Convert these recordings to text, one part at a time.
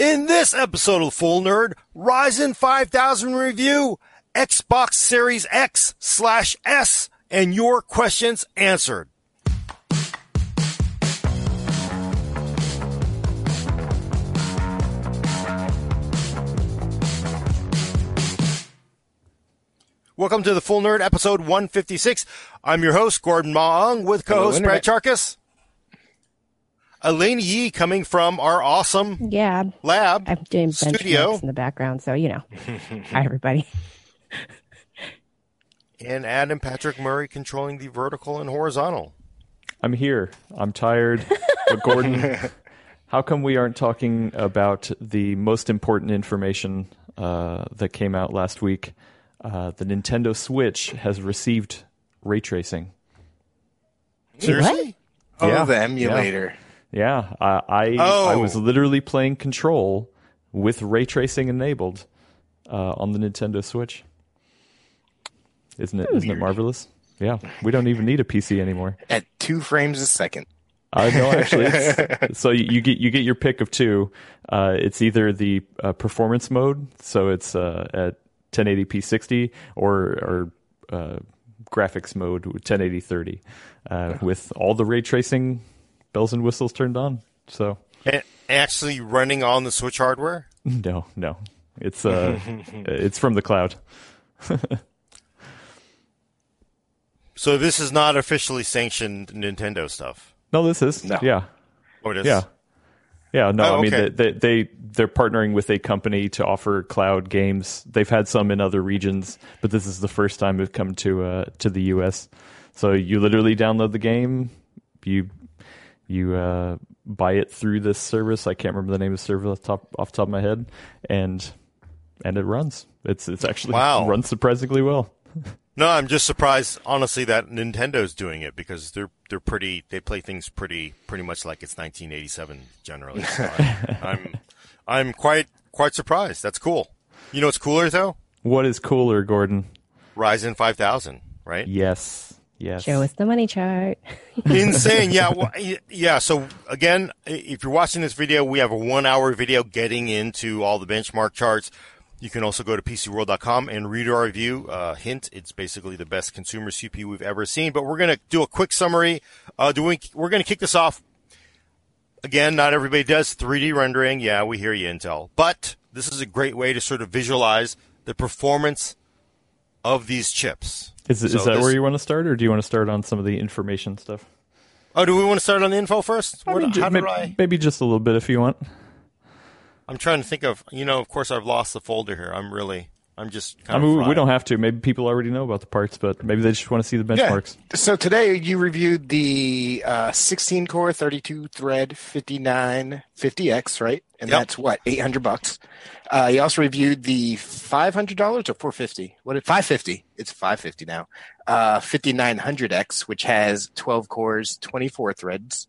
In this episode of Full Nerd, Ryzen 5000 review, Xbox Series X slash S, and your questions answered. Welcome to the Full Nerd episode 156. I'm your host, Gordon Mah Ung, with co-host Brad Internet. Chacos. Alaina Yee coming from our awesome Yeah, lab I'm doing studio benchmarks in the background, so you know. Hi, everybody. and Adam Patrick Murray controlling the vertical and horizontal. I'm here. I'm tired. But Gordon, how come we aren't talking about the most important information uh, that came out last week? Uh, the Nintendo Switch has received ray tracing. Seriously? Oh, Yeah. the emulator. Yeah, I I, Oh. I was literally playing Control with ray tracing enabled uh, on the Nintendo Switch. Isn't it? Isn't it marvelous? Yeah, we don't even need a PC anymore. At two frames a second. I know actually. So you you get you get your pick of two. Uh, it's either the uh, performance mode, so it's uh, at 1080p 60, or or uh, graphics mode, 1080 30, uh, with all the ray tracing bells and whistles turned on. So And actually running on the Switch hardware? no, no, it's uh, it's from the cloud. So this is not officially sanctioned Nintendo stuff. No, this is No. yeah. Oh, it is? Yeah. Yeah, no, Oh, I mean okay. they, they they they're partnering with a company to offer cloud games. They've had some in other regions, but this is the first time they've come to uh to the US. So you literally download the game, you you uh buy it through this service. I can't remember the name of the service off the top off the top of my head, and and it runs. It's it's actually Wow. runs surprisingly well. No, I'm just surprised, honestly, that Nintendo's doing it because they're they're pretty. They play things pretty pretty much like it's 1987 generally. So I'm, I'm I'm quite quite surprised. That's cool. You know what's cooler though? What is cooler, Gordon? Ryzen 5000, right? Yes. Yes. Show us the money chart. Insane. Yeah. Well, yeah. So again, if you're watching this video, we have a one hour video getting into all the benchmark charts. You can also go to PCWorld.com and read our review. Uh, hint, it's basically the best consumer CPU we've ever seen. But we're going to do a quick summary. Uh, doing, we're going to kick this off. Again, not everybody does 3D rendering. Yeah, we hear you, Intel. But this is a great way to sort of visualize the performance of these chips. Is, is So that this- where you want to start, or do you want to start on some of the information stuff? Oh, do we want to start on the info first? I mean, how maybe, I? maybe just a little bit if you want. I'm trying to think of, you know, of course I've lost the folder here. I'm really, I'm just kind I mean, of. we- we don't have to. Maybe people already know about the parts, but maybe they just want to see the Yeah. benchmarks. So today you reviewed the uh, 16 core, 32 thread, 5950X, right? And Yep. that's what 800 bucks. Uh, you also reviewed the $500 or 450. What? It 550. It's 550 now. Uh, 5900X, which has 12 cores, 24 threads.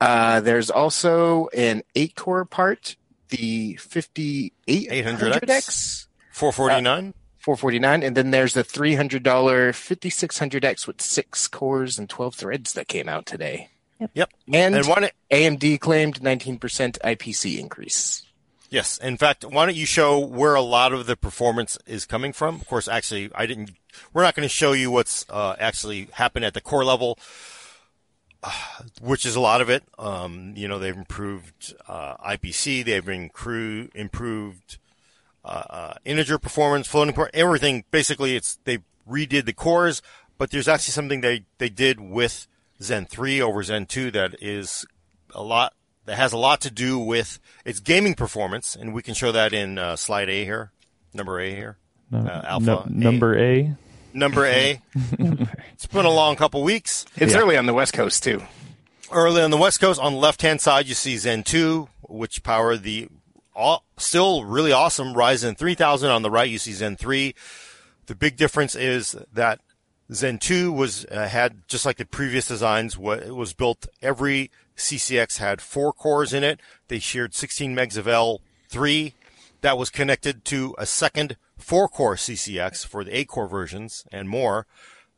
Uh, there's also an eight core part, the 5800X. 449. 449 and then there's the $300 5600X with 6 cores and 12 threads that came out today. yep. And, And why AMD claimed 19% IPC increase. yes. In fact, why don't you show where a lot of the performance is coming from? Of course, actually, I didn't, we're not going to show you what's uh, actually happened at the core level. uh, Which is a lot of it. Um, you know, they've improved uh, IPC. They've incru- improved uh, uh, integer performance, floating point, everything. Basically, it's they redid the cores, but there's actually something they they did with Zen 3 over Zen 2 that is a lot that has a lot to do with its gaming performance, and we can show that in uh, slide A here, number A here, No, uh, alpha no- A. number A. number A. it's been a long couple weeks. It's Yeah. early on the West Coast too. Early on the West Coast, on the left hand side, you see Zen 2, which power the all, still really awesome Ryzen 3000. On the right, you see Zen 3. The big difference is that Zen 2 was uh, had just like the previous designs. What it was built every CCX had four cores in it. They shared 16 megs of L3 that was connected to a second four core CCX for the eight core versions and more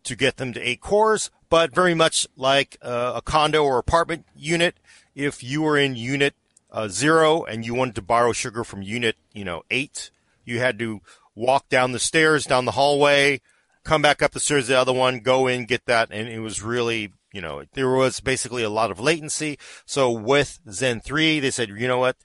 to get them to eight cores. But very much like uh, a condo or apartment unit, if you were in unit uh, zero and you wanted to borrow sugar from unit, you know, eight, you had to walk down the stairs, down the hallway, come back up the stairs, the other one, go in, get that. And it was really, you know, there was basically a lot of latency. So with Zen 3, they said, you know what?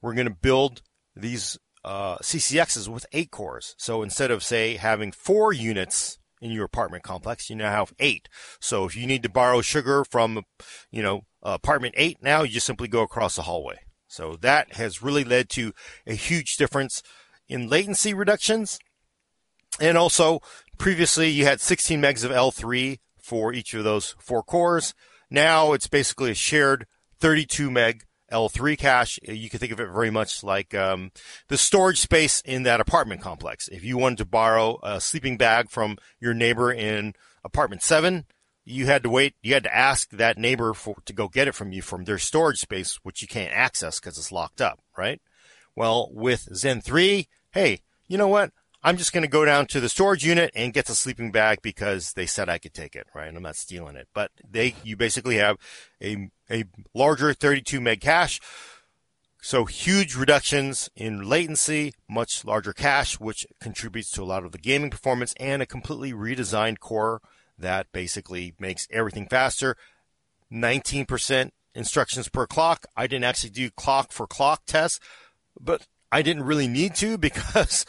We're going to build these uh, CCXs with eight cores. So instead of, say, having four units in your apartment complex, you now have eight. So if you need to borrow sugar from, you know, apartment eight now, you just simply go across the hallway. So that has really led to a huge difference in latency reductions. And also, previously you had 16 megs of L3 for each of those four cores. Now it's basically a shared 32 meg L3 cache. You can think of it very much like um, the storage space in that apartment complex. If you wanted to borrow a sleeping bag from your neighbor in apartment seven, you had to wait. You had to ask that neighbor for to go get it from you from their storage space, which you can't access because it's locked up, right? Well, with Zen 3, hey, you know what? I'm just going to go down to the storage unit and get the sleeping bag because they said I could take it, right? I'm not stealing it, but they, you basically have a, a larger 32 meg cache. So huge reductions in latency, much larger cache, which contributes to a lot of the gaming performance and a completely redesigned core that basically makes everything faster. 19% instructions per clock. I didn't actually do clock for clock tests, but I didn't really need to because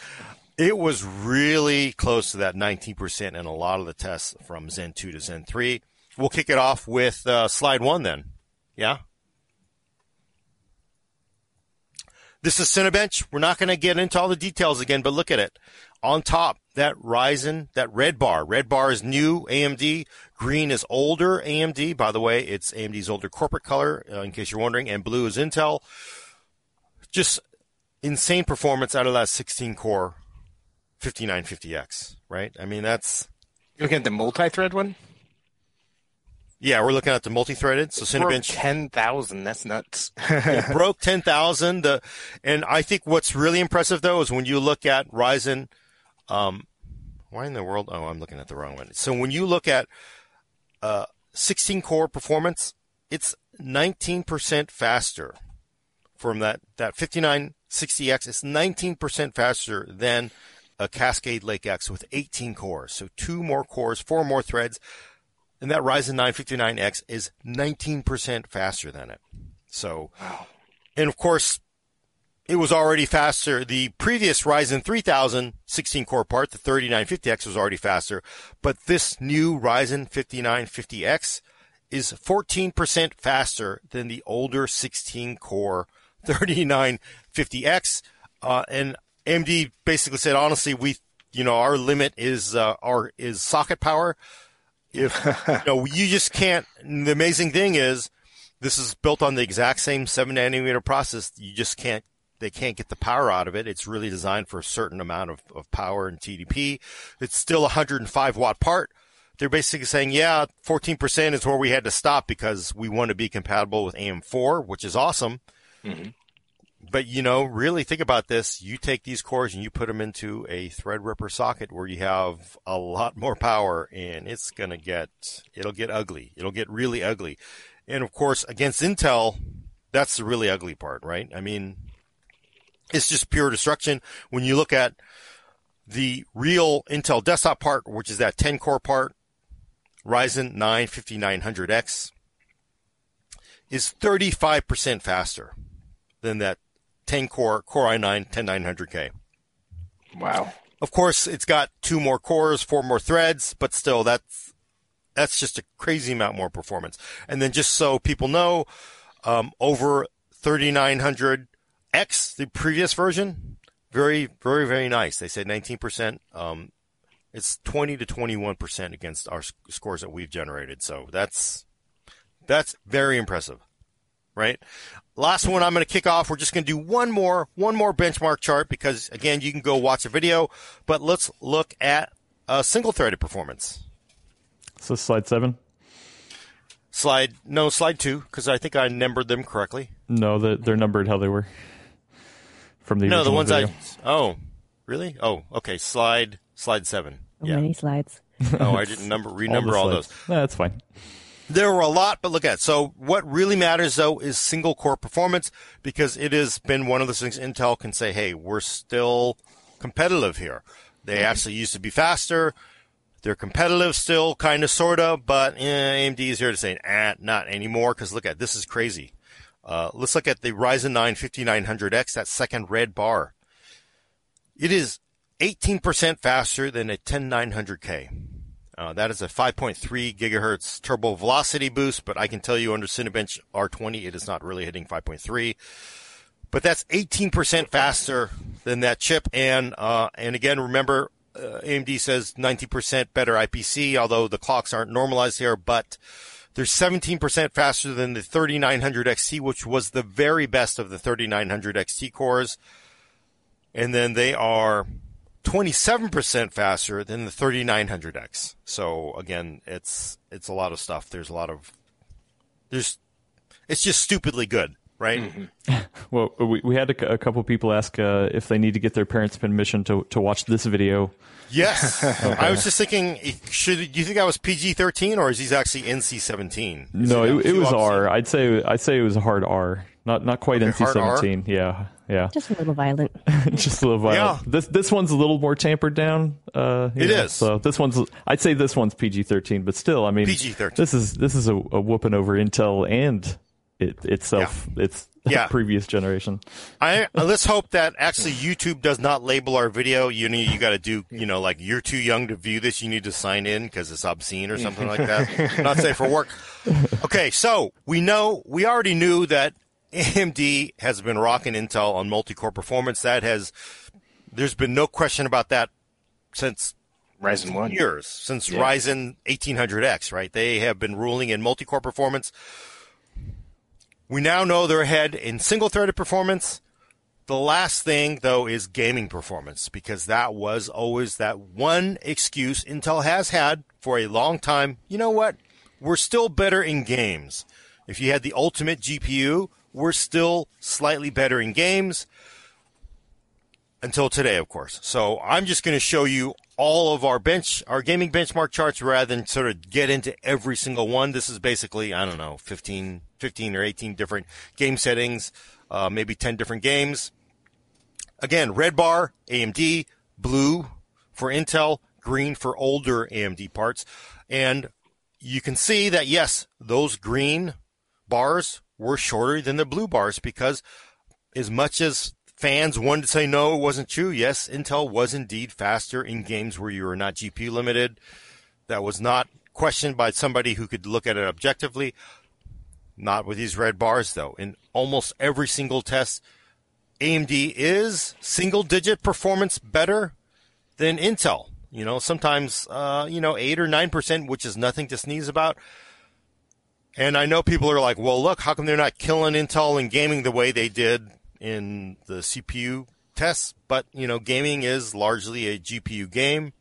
it was really close to that 19% in a lot of the tests from Zen 2 to Zen 3. We'll kick it off with uh, slide one then. Yeah? This is Cinebench. We're not going to get into all the details again, but look at it. On top, that Ryzen, that red bar. Red bar is new AMD. Green is older AMD. By the way, it's AMD's older corporate color, uh, in case you're wondering. And blue is Intel. Just insane performance out of that 16 core 5950X, right? I mean, that's. You're looking at the multi-thread one? Yeah, we're looking at the multi-threaded. So Cinebench ten thousand. That's nuts. it broke ten thousand. And I think what's really impressive though is when you look at Ryzen. Um, why in the world? Oh, I'm looking at the wrong one. So when you look at uh, 16 core performance, it's 19% faster from that that 5960X. It's 19% faster than a Cascade Lake X with 18 cores. So two more cores, four more threads. And that Ryzen 9 59X is 19% faster than it. So, and of course, it was already faster. The previous Ryzen 3000 16 core part, the 3950X was already faster, but this new Ryzen 5950X is 14% faster than the older 16 core 3950X. Uh, and AMD basically said, honestly, we, you know, our limit is, uh, our, is socket power. If, you know, you just can't, the amazing thing is this is built on the exact same seven nanometer process. You just can't, they can't get the power out of it. It's really designed for a certain amount of, of power and TDP. It's still a 105 watt part. They're basically saying, yeah, 14% is where we had to stop because we want to be compatible with AM4, which is awesome. Mm-hmm but you know, really think about this. You take these cores and you put them into a Threadripper socket where you have a lot more power and it's going to get, it'll get ugly. It'll get really ugly. And of course, against Intel, that's the really ugly part, right? I mean, it's just pure destruction. When you look at the real Intel desktop part, which is that 10 core part, Ryzen 9 5900X is 35% faster than that 10 core Core i9 10900K. Wow. Of course, it's got two more cores, four more threads, but still, that's that's just a crazy amount more performance. And then, just so people know, um, over 3900X, the previous version, very, very, very nice. They said 19%. Um, it's 20 to 21% against our scores that we've generated. So that's that's very impressive right? Last one I'm going to kick off. We're just going to do one more, one more benchmark chart because again, you can go watch a video, but let's look at a single threaded performance. So slide seven. Slide no slide two because I think I numbered them correctly. No, the, they're numbered how they were from the no the ones video. I oh really oh okay slide slide seven oh, So many slides. oh I didn't number renumber all, all those No, that's fine. There were a lot, but look at it. So what really matters though is single core performance because it has been one of those things Intel can say, hey, we're still competitive here. They actually used to be faster. They're competitive still, kind of, sort of, but eh, AMD is here to say, ah, not anymore. Because look at this is crazy. Uh, let's look at the Ryzen 9 5900X, that second red bar. It is 18% faster than a 10900K. Uh, that is a 5.3 gigahertz turbo velocity boost, but I can tell you under Cinebench R20, it is not really hitting 5.3. But that's 18% faster than that chip. And, uh, and again, remember, uh, AMD says 90% better IPC, although the clocks aren't normalized here, but they're 17% faster than the 3900 XT, which was the very best of the 3900 XT cores. And then they are 27% faster than the 3900X. So again, it's it's a lot of stuff. There's a lot of there's it's just stupidly good, right? Mm-hmm. well, we, we had a, a couple people ask uh, if they need to get their parents' permission to to watch this video. Yes, okay. I was just thinking, should do you think I was PG thirteen or is he actually NC seventeen? No, it, it was R. I'd say I'd say it was a hard R, not not quite okay, NC seventeen. Yeah, yeah. Just a little violent. Just a little violent. Yeah. This this one's a little more tampered down. Uh, it know, is. So this one's I'd say this one's PG thirteen, but still, I mean, PG thirteen. This is this is a, a whooping over Intel and it itself. Yeah. It's yeah. previous generation. I let's hope that actually YouTube does not label our video. You know, you got to do. You know, like you're too young to view this. You need to sign in because it's obscene or something like that. not safe for work. Okay, so we know we already knew that AMD has been rocking Intel on multi-core performance. That has, there's been no question about that since Ryzen one years, since yeah. Ryzen 1800X. Right, they have been ruling in multi-core performance. We now know they're ahead in single-threaded performance. The last thing, though, is gaming performance, because that was always that one excuse Intel has had for a long time. You know what? We're still better in games. If you had the ultimate GPU, we're still slightly better in games until today, of course. So I'm just going to show you all of our bench, our gaming benchmark charts rather than sort of get into every single one. This is basically, I don't know, 15, 15 or 18 different game settings, uh, maybe 10 different games. Again, red bar, AMD, blue for Intel, green for older AMD parts. And you can see that yes, those green bars were shorter than the blue bars because as much as fans wanted to say no, it wasn't true. Yes, Intel was indeed faster in games where you were not GPU limited. That was not questioned by somebody who could look at it objectively. Not with these red bars though. In almost every single test, AMD is single digit performance better than Intel. You know, sometimes, uh, you know, eight or nine percent, which is nothing to sneeze about. And I know people are like, well, look, how come they're not killing Intel in gaming the way they did in the CPU tests? But, you know, gaming is largely a GPU game.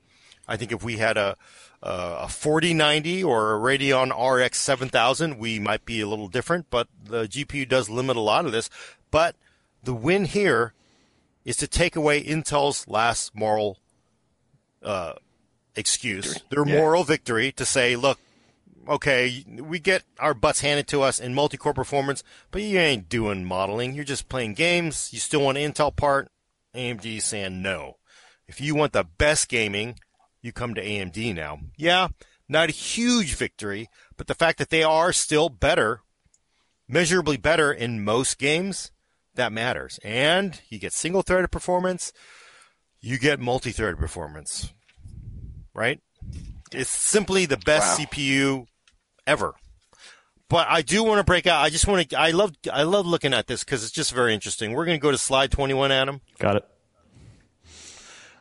I think if we had a, a 4090 or a Radeon RX 7000, we might be a little different, but the GPU does limit a lot of this. But the win here is to take away Intel's last moral uh, excuse, their yeah. moral victory to say, look, okay, we get our butts handed to us in multi-core performance, but you ain't doing modeling. You're just playing games. You still want an Intel part. AMD saying no. If you want the best gaming, you come to AMD now. Yeah, not a huge victory, but the fact that they are still better, measurably better in most games, that matters. And you get single-threaded performance, you get multi-threaded performance, right? It's simply the best wow. CPU ever. But I do want to break out. I just want to. I love. I love looking at this because it's just very interesting. We're going to go to slide twenty-one, Adam. Got it.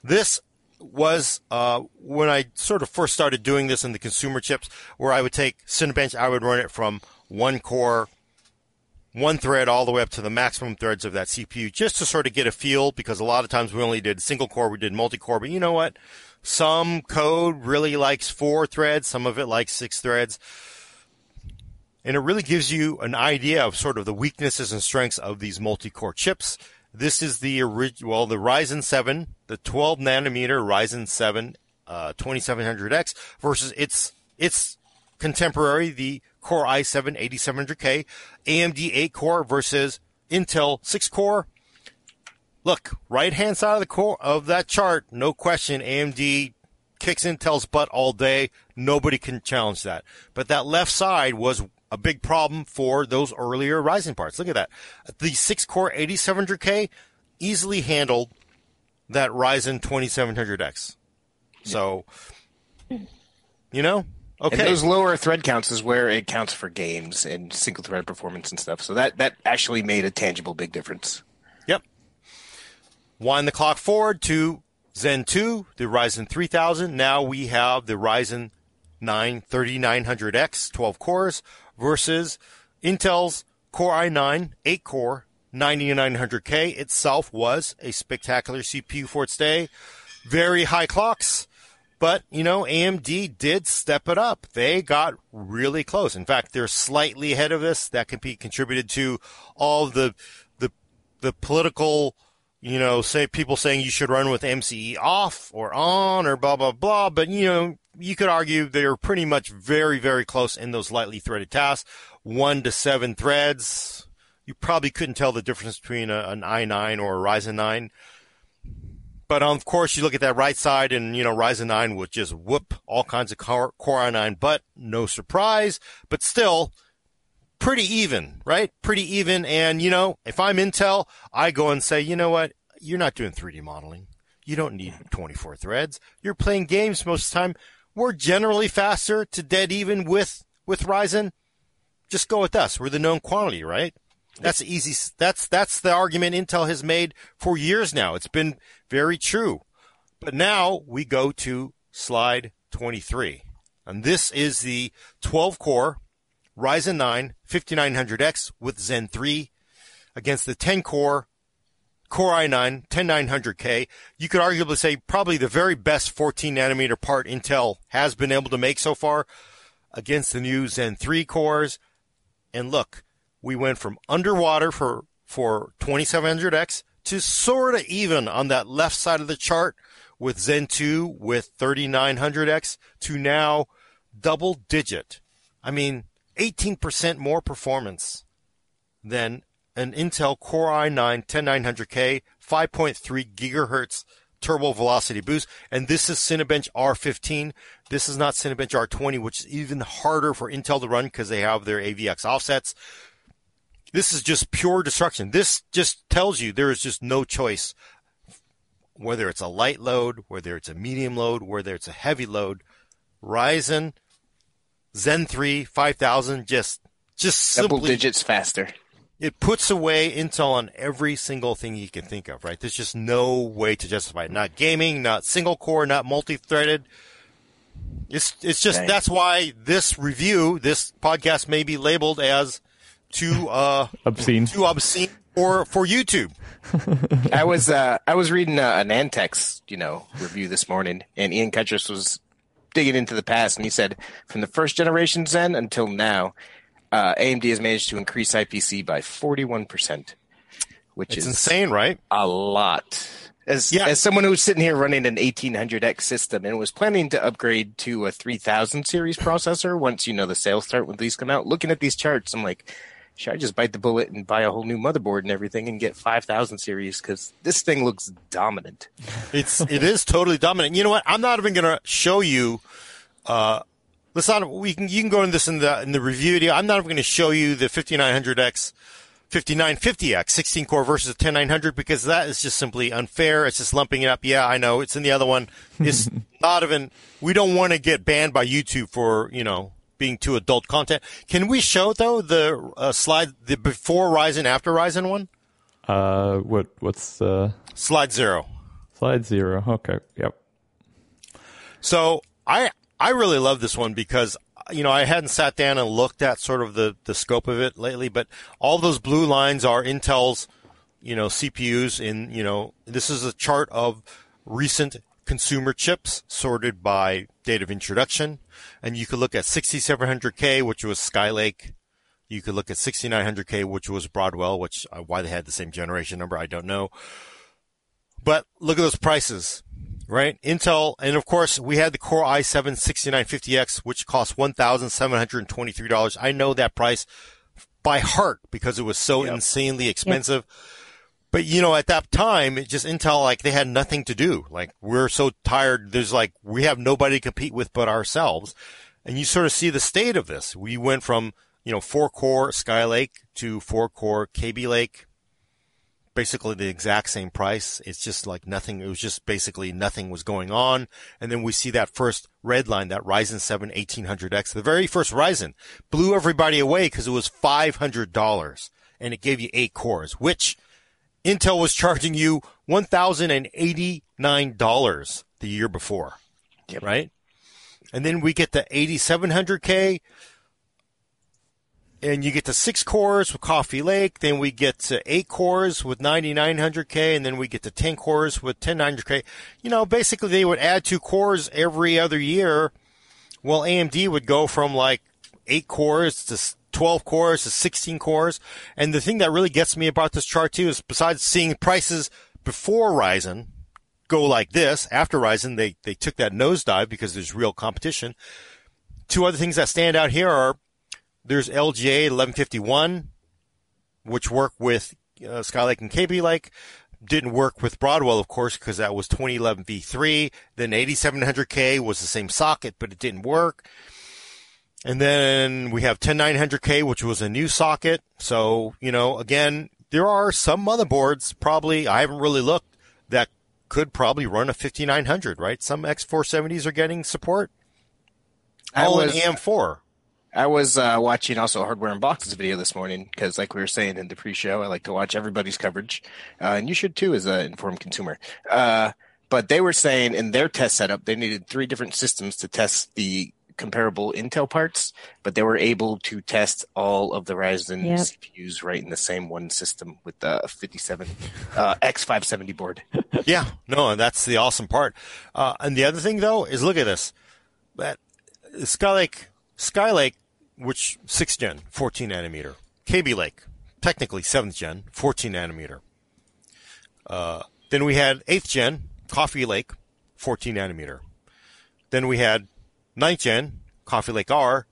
This was uh, when I sort of first started doing this in the consumer chips, where I would take Cinebench. I would run it from one core, one thread, all the way up to the maximum threads of that CPU, just to sort of get a feel. Because a lot of times we only did single core, we did multi core. But you know what? Some code really likes four threads. Some of it likes six threads and it really gives you an idea of sort of the weaknesses and strengths of these multi-core chips. This is the original, well, the Ryzen 7, the 12 nanometer Ryzen 7 uh, 2700X versus its its contemporary, the Core i7 8700K, AMD 8 core versus Intel 6 core. Look, right hand side of the core of that chart, no question, AMD kicks Intel's butt all day. Nobody can challenge that. But that left side was a big problem for those earlier Ryzen parts. Look at that. The 6 core 8700K easily handled that Ryzen 2700X. So, you know, okay. And those lower thread counts is where it counts for games and single thread performance and stuff. So that, that actually made a tangible big difference. Yep. Wind the clock forward to Zen 2, the Ryzen 3000. Now we have the Ryzen 9 3900X, 12 cores, versus Intel's Core i9, 8 core, 9900K itself was a spectacular CPU for its day. Very high clocks, but you know, AMD did step it up. They got really close. In fact, they're slightly ahead of us. That can be contributed to all the the the political, you know, say people saying you should run with MCE off or on or blah blah blah. But you know, you could argue they're pretty much very very close in those lightly threaded tasks. One to seven threads you probably couldn't tell the difference between a, an i9 or a Ryzen 9. But um, of course, you look at that right side, and you know Ryzen 9 would just whoop all kinds of Core, Core i9, but no surprise. But still, pretty even, right? Pretty even. And you know, if I'm Intel, I go and say, you know what? You're not doing 3D modeling. You don't need 24 threads. You're playing games most of the time. We're generally faster to dead even with with Ryzen. Just go with us. We're the known quantity, right? That's the easy. That's that's the argument Intel has made for years now. It's been very true. But now we go to slide 23. And this is the 12 core Ryzen 9 5900X with Zen 3 against the 10 core Core i9 10900K. You could arguably say probably the very best 14 nanometer part Intel has been able to make so far against the new Zen 3 cores. And look, we went from underwater for for 2700X to sort of even on that left side of the chart with Zen 2 with 3900X to now double digit. I mean, 18% more performance than an Intel Core i9 10900K 5.3 gigahertz turbo velocity boost. And this is Cinebench R15. This is not Cinebench R20, which is even harder for Intel to run because they have their AVX offsets. This is just pure destruction. This just tells you there is just no choice. Whether it's a light load, whether it's a medium load, whether it's a heavy load, Ryzen, Zen 3, 5000, just, just simply. Double digits faster. It puts away Intel on every single thing you can think of, right? There's just no way to justify it. Not gaming, not single core, not multi-threaded. It's, it's just, Dang. that's why this review, this podcast may be labeled as too uh, obscene, too obscene for for YouTube. I was uh, I was reading uh, an AnandTech you know review this morning, and Ian Cutress was digging into the past, and he said from the first generation Zen until now, uh, AMD has managed to increase IPC by forty one percent, which it's is insane, right? A lot. As yeah. as someone who's sitting here running an 1800X system and was planning to upgrade to a 3000 series processor once you know the sales start when these come out, looking at these charts, I'm like, should I just bite the bullet and buy a whole new motherboard and everything and get 5000 series because this thing looks dominant. It's it is totally dominant. You know what? I'm not even going to show you. Uh, let's. We can you can go into this in the in the review video. I'm not even going to show you the 5900X. 5950X 16 core versus the 10900 because that is just simply unfair. It's just lumping it up. Yeah, I know it's in the other one. It's not even. We don't want to get banned by YouTube for you know being too adult content. Can we show though the uh, slide the before Ryzen after Ryzen one? Uh, what what's uh slide zero? Slide zero. Okay. Yep. So I I really love this one because you know I hadn't sat down and looked at sort of the the scope of it lately, but all those blue lines are Intel's you know CPUs in you know this is a chart of recent consumer chips sorted by date of introduction and you could look at 6700K, which was Skylake. You could look at 6900K, which was Broadwell, which uh, why they had the same generation number, I don't know. But look at those prices. Right? Intel, and of course, we had the Core i7 6950X, which cost $1,723. I know that price by heart because it was so Yep. insanely expensive. But you know, at that time, it just Intel, like they had nothing to do. Like we're so tired. There's like, we have nobody to compete with but ourselves. And you sort of see the state of this. We went from, you know, four core Skylake to four core Kaby Lake basically the exact same price. It's just like nothing. It was just basically nothing was going on. And then we see that first red line, that Ryzen 7 1800X, the very first Ryzen blew everybody away because it was $500 and it gave you eight cores, which Intel was charging you $1,089 the year before. Yep. Right. And then we get the 8700K and you get to six cores with Coffee Lake. Then we get to eight cores with 9900K, and then we get to 10 cores with 10900K. You know, basically they would add two cores every other year. Well, AMD would go from like eight cores to 12 cores to 16 cores. And the thing that really gets me about this chart too is besides seeing prices before Ryzen go like this, after Ryzen, they, they took that nosedive because there's real competition. Two other things that stand out here are there's LGA 1151, which work with uh, Skylake and Kaby Lake. Didn't work with Broadwell, of course, because that was 2011 V3. Then 8700K was the same socket, but it didn't work. And then we have 10900K, which was a new socket. So, you know, again, there are some motherboards probably, I haven't really looked, that could probably run a 5900, right? Some X470s are getting support. All was- in AM4. I was uh, watching also a Hardware Unboxed video this morning because, like we were saying in the pre-show, I like to watch everybody's coverage, uh, and you should too as an informed consumer. Uh, but they were saying in their test setup they needed three different systems to test the comparable Intel parts, but they were able to test all of the Ryzen Yep. CPUs right in the same one system with the 57 uh, X570 board. Yeah, no, and that's the awesome part. Uh, and the other thing though is look at this. That Skylake, Skylake, which sixth gen, 14 nanometer. Kaby Lake, technically seventh gen, 14 nanometer. Uh, then we had eighth gen, Coffee Lake, 14 nanometer. Then we had ninth gen, Coffee Lake R,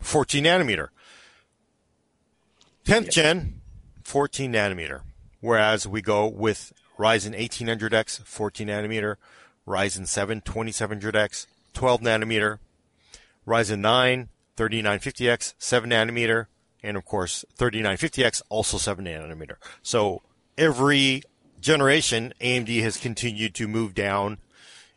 14 nanometer. 10th gen, 14 nanometer. Whereas we go with Ryzen 1800X, 14 nanometer, Ryzen 7, 2700X, 12 nanometer, Ryzen 9, 3950X, 7 nanometer, and of course 3950X, also 7 nanometer. So every generation, AMD has continued to move down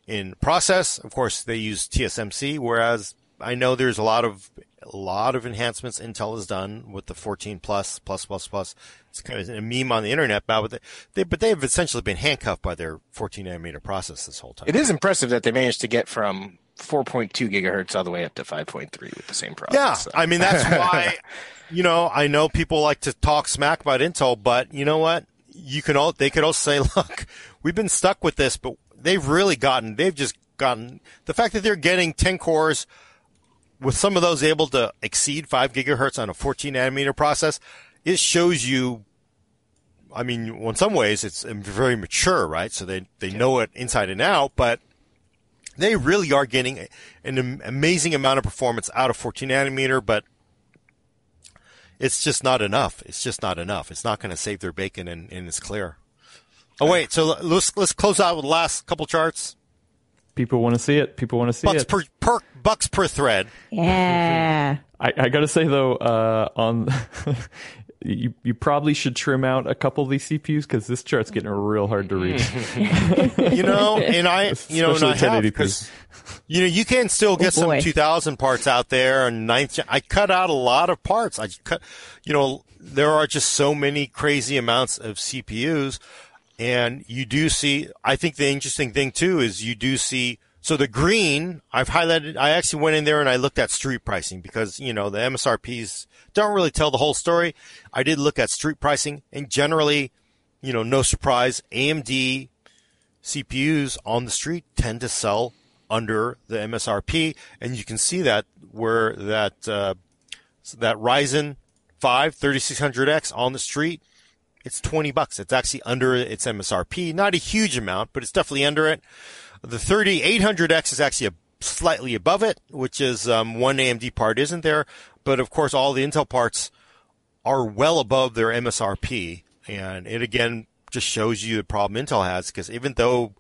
in process. Of course, they use TSMC, whereas I know there's a lot of a lot of enhancements Intel has done with the 14 plus plus plus plus. It's kind of a meme on the internet it. They, but they've essentially been handcuffed by their 14 nanometer process this whole time. It is impressive that they managed to get from 4.2 gigahertz all the way up to 5.3 with the same process. Yeah, So- I mean that's why. You know, I know people like to talk smack about Intel, but you know what? You can all they could all say, look, we've been stuck with this, but they've really gotten. They've just gotten the fact that they're getting 10 cores with some of those able to exceed five gigahertz on a 14 nanometer process. It shows you. I mean, in some ways, it's very mature, right? So they they know it inside and out, but they really are getting an amazing amount of performance out of 14 nanometer, but it's just not enough. It's just not enough. It's not going to save their bacon, and, and it's clear. Oh wait, so let's let's close out with the last couple charts. People want to see it. People want to see Bucks it. per, per bucks per thread. Yeah. I, I gotta say though, uh, on you you probably should trim out a couple of these CPUs because this chart's getting real hard to read. You know, and I you know, and I Especially have because you know you can still oh, get Oh, some 2000 parts out there and ninth. I cut out a lot of parts. I cut, you know, there are just so many crazy amounts of CPUs, and you do see. I think the interesting thing too is you do see. So the green, I've highlighted. I actually went in there and I looked at street pricing because you know the MSRPs don't really tell the whole story. I did look at street pricing, and generally, you know, no surprise, AMD CPUs on the street tend to sell under the MSRP, and you can see that where that uh, that Ryzen 5 3600X on the street, it's 20 bucks. It's actually under its MSRP. Not a huge amount, but it's definitely under it. The 3800X is actually a, slightly above it, which is um, one AMD part isn't there. But of course, all the Intel parts are well above their MSRP. And it again just shows you the problem Intel has because even though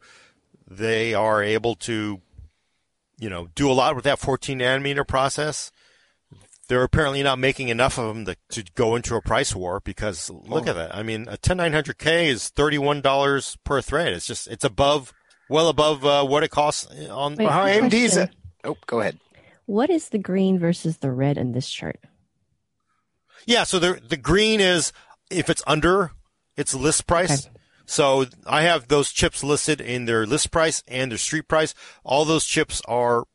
they are able to, you know, do a lot with that 14 nanometer process, they're apparently not making enough of them to, to go into a price war because look at that. I mean, a 10900K is $31 per thread. It's just, it's above, well above uh, what it costs on. Wait, how AMD's question. Oh, go ahead. What is the green versus the red in this chart? Yeah, so the the green is if it's under its list price. Okay. So I have those chips listed in their list price and their street price. All those chips are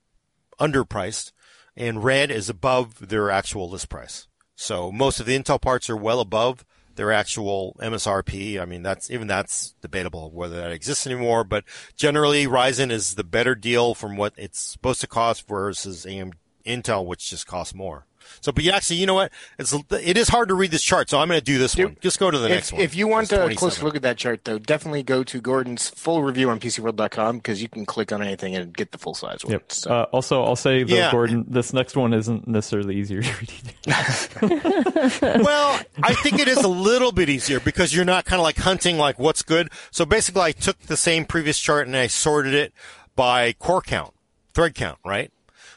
underpriced, and red is above their actual list price. So most of the Intel parts are well above their actual MSRP. I mean, that's even that's debatable whether that exists anymore. But generally, Ryzen is the better deal from what it's supposed to cost versus AM Intel, which just costs more. So, but you actually, you know what? It's it is hard to read this chart, so I'm going to do this Dude, one. Just go to the next If, one. if you want a 27. closer look at that chart, though, definitely go to Gordon's full review on PCWorld.com because you can click on anything and get the full size one. Yep. So, Uh, also, I'll say though, Yeah. Gordon, this next one isn't necessarily easier to read. Well, I think it is a little bit easier because you're not kind of like hunting like what's good. So basically, I took the same previous chart and I sorted it by core count, thread count, right?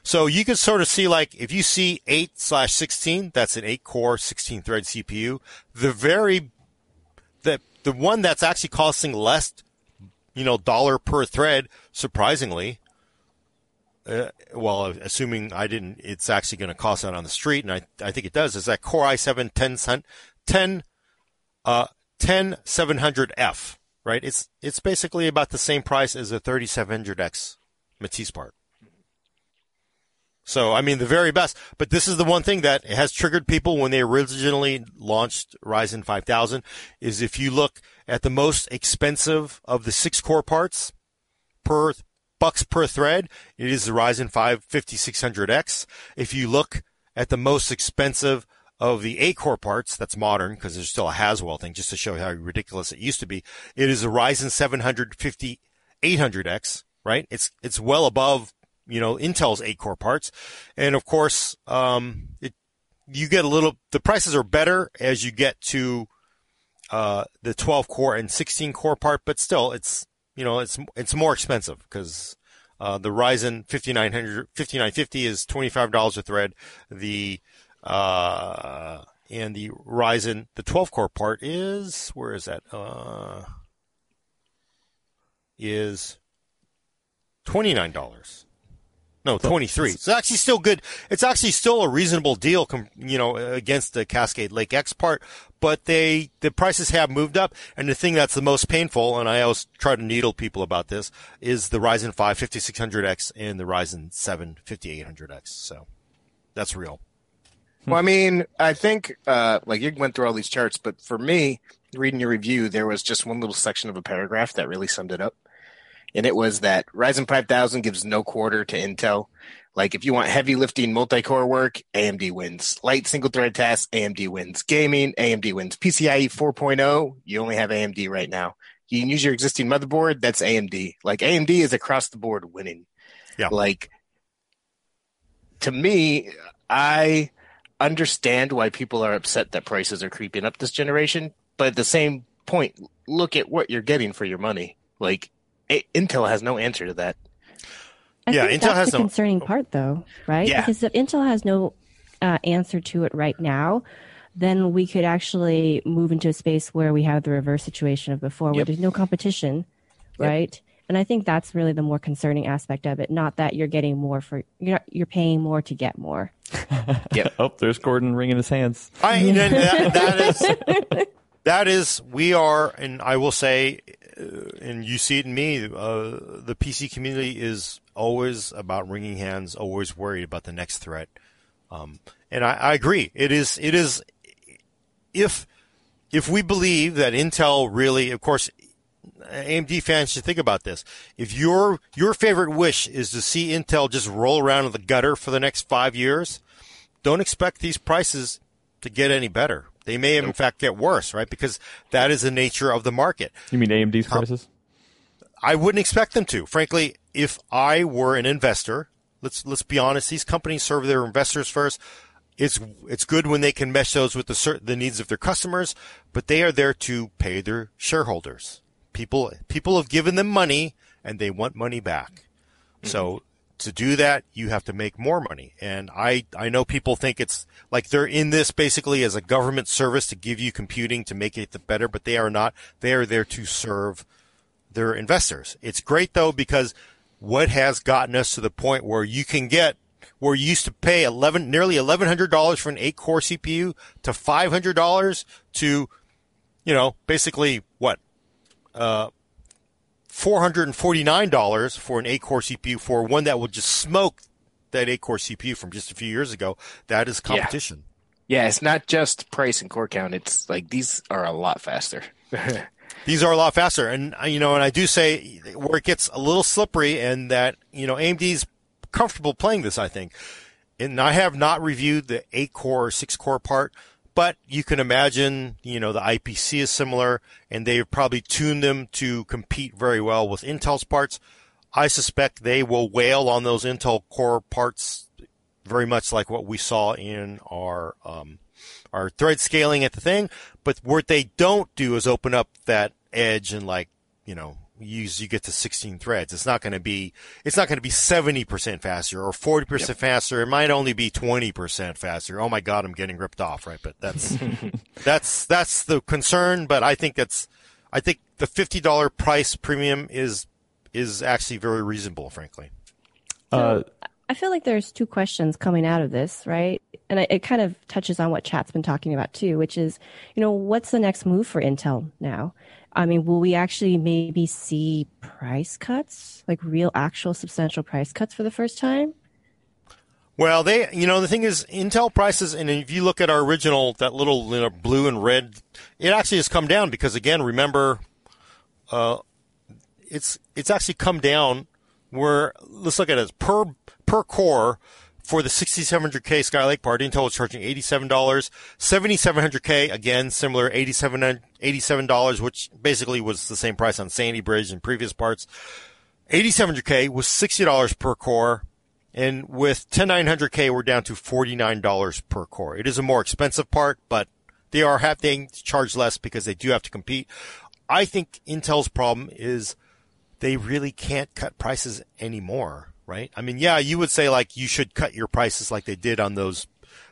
So you can sort of see like if you see eight slash sixteen, that's an eight core, sixteen thread CPU. The very the the one that's actually costing less, you know, dollar per thread, surprisingly. Uh, well, assuming I didn't, it's actually going to cost that on the street, and I, I think it does. Is that Core i7 10, cent- 10, uh, 10700F, right? It's it's basically about the same price as a 3700X Matisse part. So, I mean, the very best. But this is the one thing that has triggered people when they originally launched Ryzen 5000 is if you look at the most expensive of the six core parts per bucks per thread, it is the Ryzen 5 5600X. If you look at the most expensive of the eight core parts, that's modern because there's still a Haswell thing just to show how ridiculous it used to be. It is a Ryzen 700 5800X, right? It's, it's well above you know, Intel's eight core parts. And of course, um, it, you get a little, the prices are better as you get to, uh, the 12 core and 16 core part, but still it's, you know, it's, it's more expensive because, uh, the Ryzen 5900, 5950 is $25 a thread. The, uh, and the Ryzen, the 12 core part is, where is that? Uh, is $29. No, 23. It's actually still good. It's actually still a reasonable deal, com- you know, against the Cascade Lake X part, but they, the prices have moved up. And the thing that's the most painful, and I always try to needle people about this, is the Ryzen 5 5600X and the Ryzen 7 5800X. So that's real. well, I mean, I think, uh, like you went through all these charts, but for me, reading your review, there was just one little section of a paragraph that really summed it up. And it was that Ryzen 5000 gives no quarter to Intel. Like if you want heavy lifting multi-core work, AMD wins. Light single thread tasks, AMD wins. Gaming, AMD wins. PCIe 4.0, oh, you only have AMD right now. You can use your existing motherboard, that's AMD. Like AMD is across the board winning. Yeah. Like to me, I understand why people are upset that prices are creeping up this generation, but at the same point, look at what you're getting for your money. Like A- Intel has no answer to that. I Yeah, think Intel that's has the no- concerning part, though, right? Yeah. Because if Intel has no uh, answer to it right now, then we could actually move into a space where we have the reverse situation of before, where Yep. there's no competition, Yep. right? And I think that's really the more concerning aspect of it. Not that you're getting more for you're not, you're paying more to get more. oh, there's Gordon wringing his hands. I, and that, that is, that is, we are, and I will say, uh, and you see it in me, uh, the PC community is always about wringing hands, always worried about the next threat. Um, and I, I agree. It is, it is, if, if we believe that Intel really, of course, AMD fans should think about this. If your your favorite wish is to see Intel just roll around in the gutter for the next five years, don't expect these prices to get any better. They may, in fact, get worse, right? Because that is the nature of the market. You mean AMD's prices? I wouldn't expect them to. Frankly, if I were an investor, let's let's be honest, these companies serve their investors first. It's it's good when they can mesh those with the the needs of their customers, but they are there to pay their shareholders. People people have given them money and they want money back. Mm-hmm. So to do that, you have to make more money. And I, I know people think it's like they're in this basically as a government service to give you computing to make it the better, but they are not. They are there to serve their investors. It's great though because what has gotten us to the point where you can get where you used to pay 11 nearly $1100 for an 8 core CPU to $500 to you know basically what uh $449 for an 8 core CPU for one that will just smoke that 8 core CPU from just a few years ago. That is competition. Yeah. yeah, it's not just price and core count. It's like these are a lot faster. these are a lot faster. And, uh, you know, and I do say where it gets a little slippery and that, you know, AMD's comfortable playing this, I think. And I have not reviewed the 8 core or 6 core part. But you can imagine, you know, the IPC is similar and they've probably tuned them to compete very well with Intel's parts. I suspect they will wail on those Intel core parts very much like what we saw in our, um, our thread scaling at the thing. But what they don't do is open up that edge and like, you know, use you get to 16 threads. It's not going to be it's not going to be 70% faster or 40% yep. faster. It might only be 20% faster. Oh my god, I'm getting ripped off, right? But that's that's that's the concern, but I think that's I think the $50 price premium is is actually very reasonable, frankly. Uh, I feel like there's two questions coming out of this, right? And it, it kind of touches on what chat's been talking about too, which is, you know, what's the next move for Intel now? I mean, will we actually maybe see price cuts, like real, actual, substantial price cuts for the first time? Well, they, you know, the thing is, Intel prices, and if you look at our original, that little you know, blue and red, it actually has come down because, again, remember, uh, it's it's actually come down. Where let's look at it per per core for the 6700K Skylake part, Intel was charging $87. 7700K, again, similar, $87, dollars which basically was the same price on Sandy Bridge and previous parts. 8700K was $60 per core. And with 10900K, we're down to $49 per core. It is a more expensive part, but they are having to charge less because they do have to compete. I think Intel's problem is they really can't cut prices anymore right? I mean, yeah, you would say like you should cut your prices like they did on those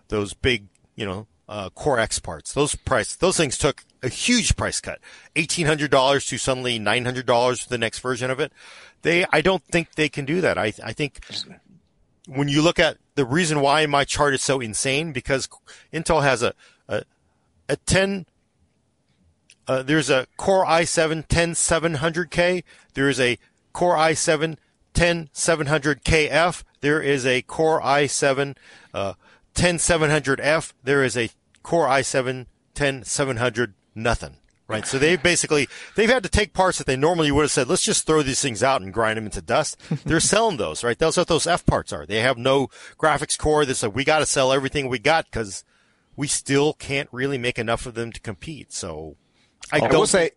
those big, you know, uh, Core X parts. Those price those things took a huge price cut, eighteen hundred dollars to suddenly nine hundred dollars for the next version of it. They, I don't think they can do that. I, I think when you look at the reason why my chart is so insane because Intel has a a, a ten. Uh, there's a Core i7 10700K. There is a Core i7 10700KF. There is a Core i7 uh, 10700F. There is a Core i7 10700 nothing. Right. So they've basically, they've had to take parts that they normally would have said, let's just throw these things out and grind them into dust. They're selling those, right? That's what those F parts are. They have no graphics core. They said, we got to sell everything we got because we still can't really make enough of them to compete. So I, don't say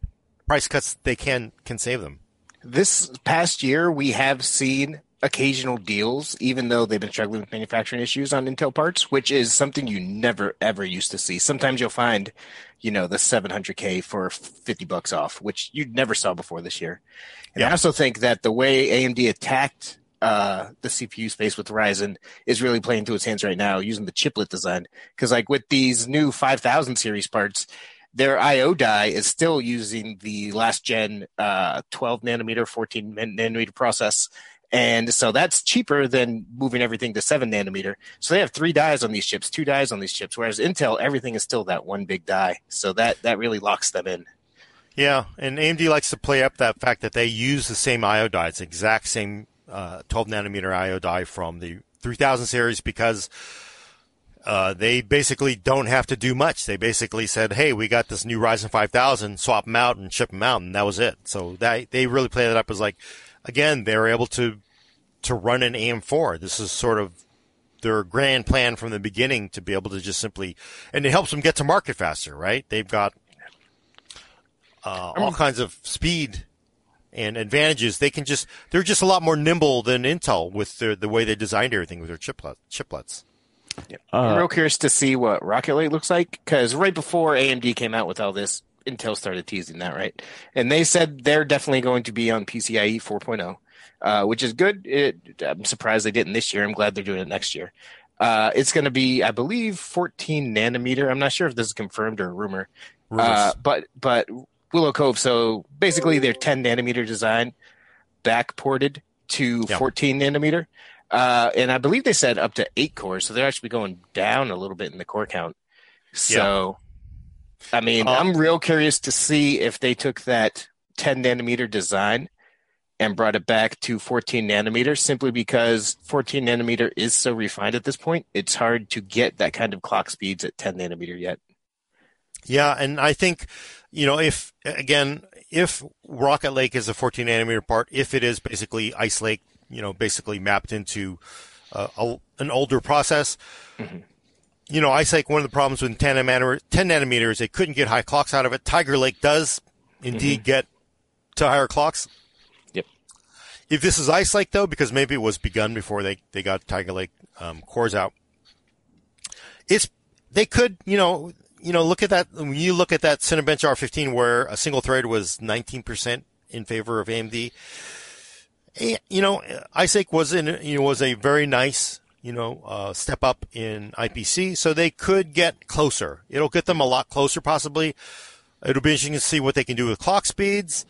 price cuts, they can, can save them this past year, we have seen occasional deals, even though they've been struggling with manufacturing issues on Intel parts, which is something you never ever used to see. Sometimes you'll find, you know, the 700K for 50 bucks off, which you never saw before this year. And yeah. I also think that the way AMD attacked uh, the CPU space with Ryzen is really playing to its hands right now using the chiplet design. Because like with these new 5000 series parts, their IO die is still using the last gen uh, 12 nanometer, 14 nanometer process. And so that's cheaper than moving everything to seven nanometer. So they have three dies on these chips, two dies on these chips, whereas Intel, everything is still that one big die. So that, that really locks them in. Yeah, and AMD likes to play up that fact that they use the same IO die. It's exact same uh, 12 nanometer IO die from the 3000 series because uh, they basically don't have to do much. They basically said, "Hey, we got this new Ryzen 5000, swap them out and ship them out," and that was it. So that they really played it up as like, again, they were able to to run an AM4. This is sort of their grand plan from the beginning to be able to just simply, and it helps them get to market faster, right? They've got uh, all kinds of speed and advantages. They can just they're just a lot more nimble than Intel with the the way they designed everything with their chiplet, chiplets. Yeah. Uh, I'm real curious to see what Rocket Lake looks like because right before AMD came out with all this, Intel started teasing that, right? And they said they're definitely going to be on PCIe 4.0, uh, which is good. It, I'm surprised they didn't this year. I'm glad they're doing it next year. Uh, it's going to be, I believe, 14 nanometer. I'm not sure if this is confirmed or a rumor, uh, but but Willow Cove. So basically, their 10 nanometer design backported to yep. 14 nanometer. Uh, and I believe they said up to eight cores, so they're actually going down a little bit in the core count. So, I mean, um, I'm real curious to see if they took that 10 nanometer design and brought it back to 14 nanometer simply because 14 nanometer is so refined at this point. It's hard to get that kind of clock speeds at 10 nanometer yet. Yeah, and I think, you know, if again, if Rocket Lake is a 14 nanometer part, if it is basically Ice Lake you know, basically mapped into uh, a, an older process. Mm-hmm. You know, Ice Lake, one of the problems with 10 nanometer, 10 nanometers, they couldn't get high clocks out of it. Tiger Lake does indeed mm-hmm. get to higher clocks. Yep. If this is Ice Lake though, because maybe it was begun before they, they got Tiger Lake um, cores out, it's they could you know you know look at that when you look at that Cinebench R15 where a single thread was 19% in favor of AMD you know, Lake was in, you know, was a very nice, you know, uh, step up in IPC, so they could get closer. It'll get them a lot closer, possibly. It'll be interesting to see what they can do with clock speeds.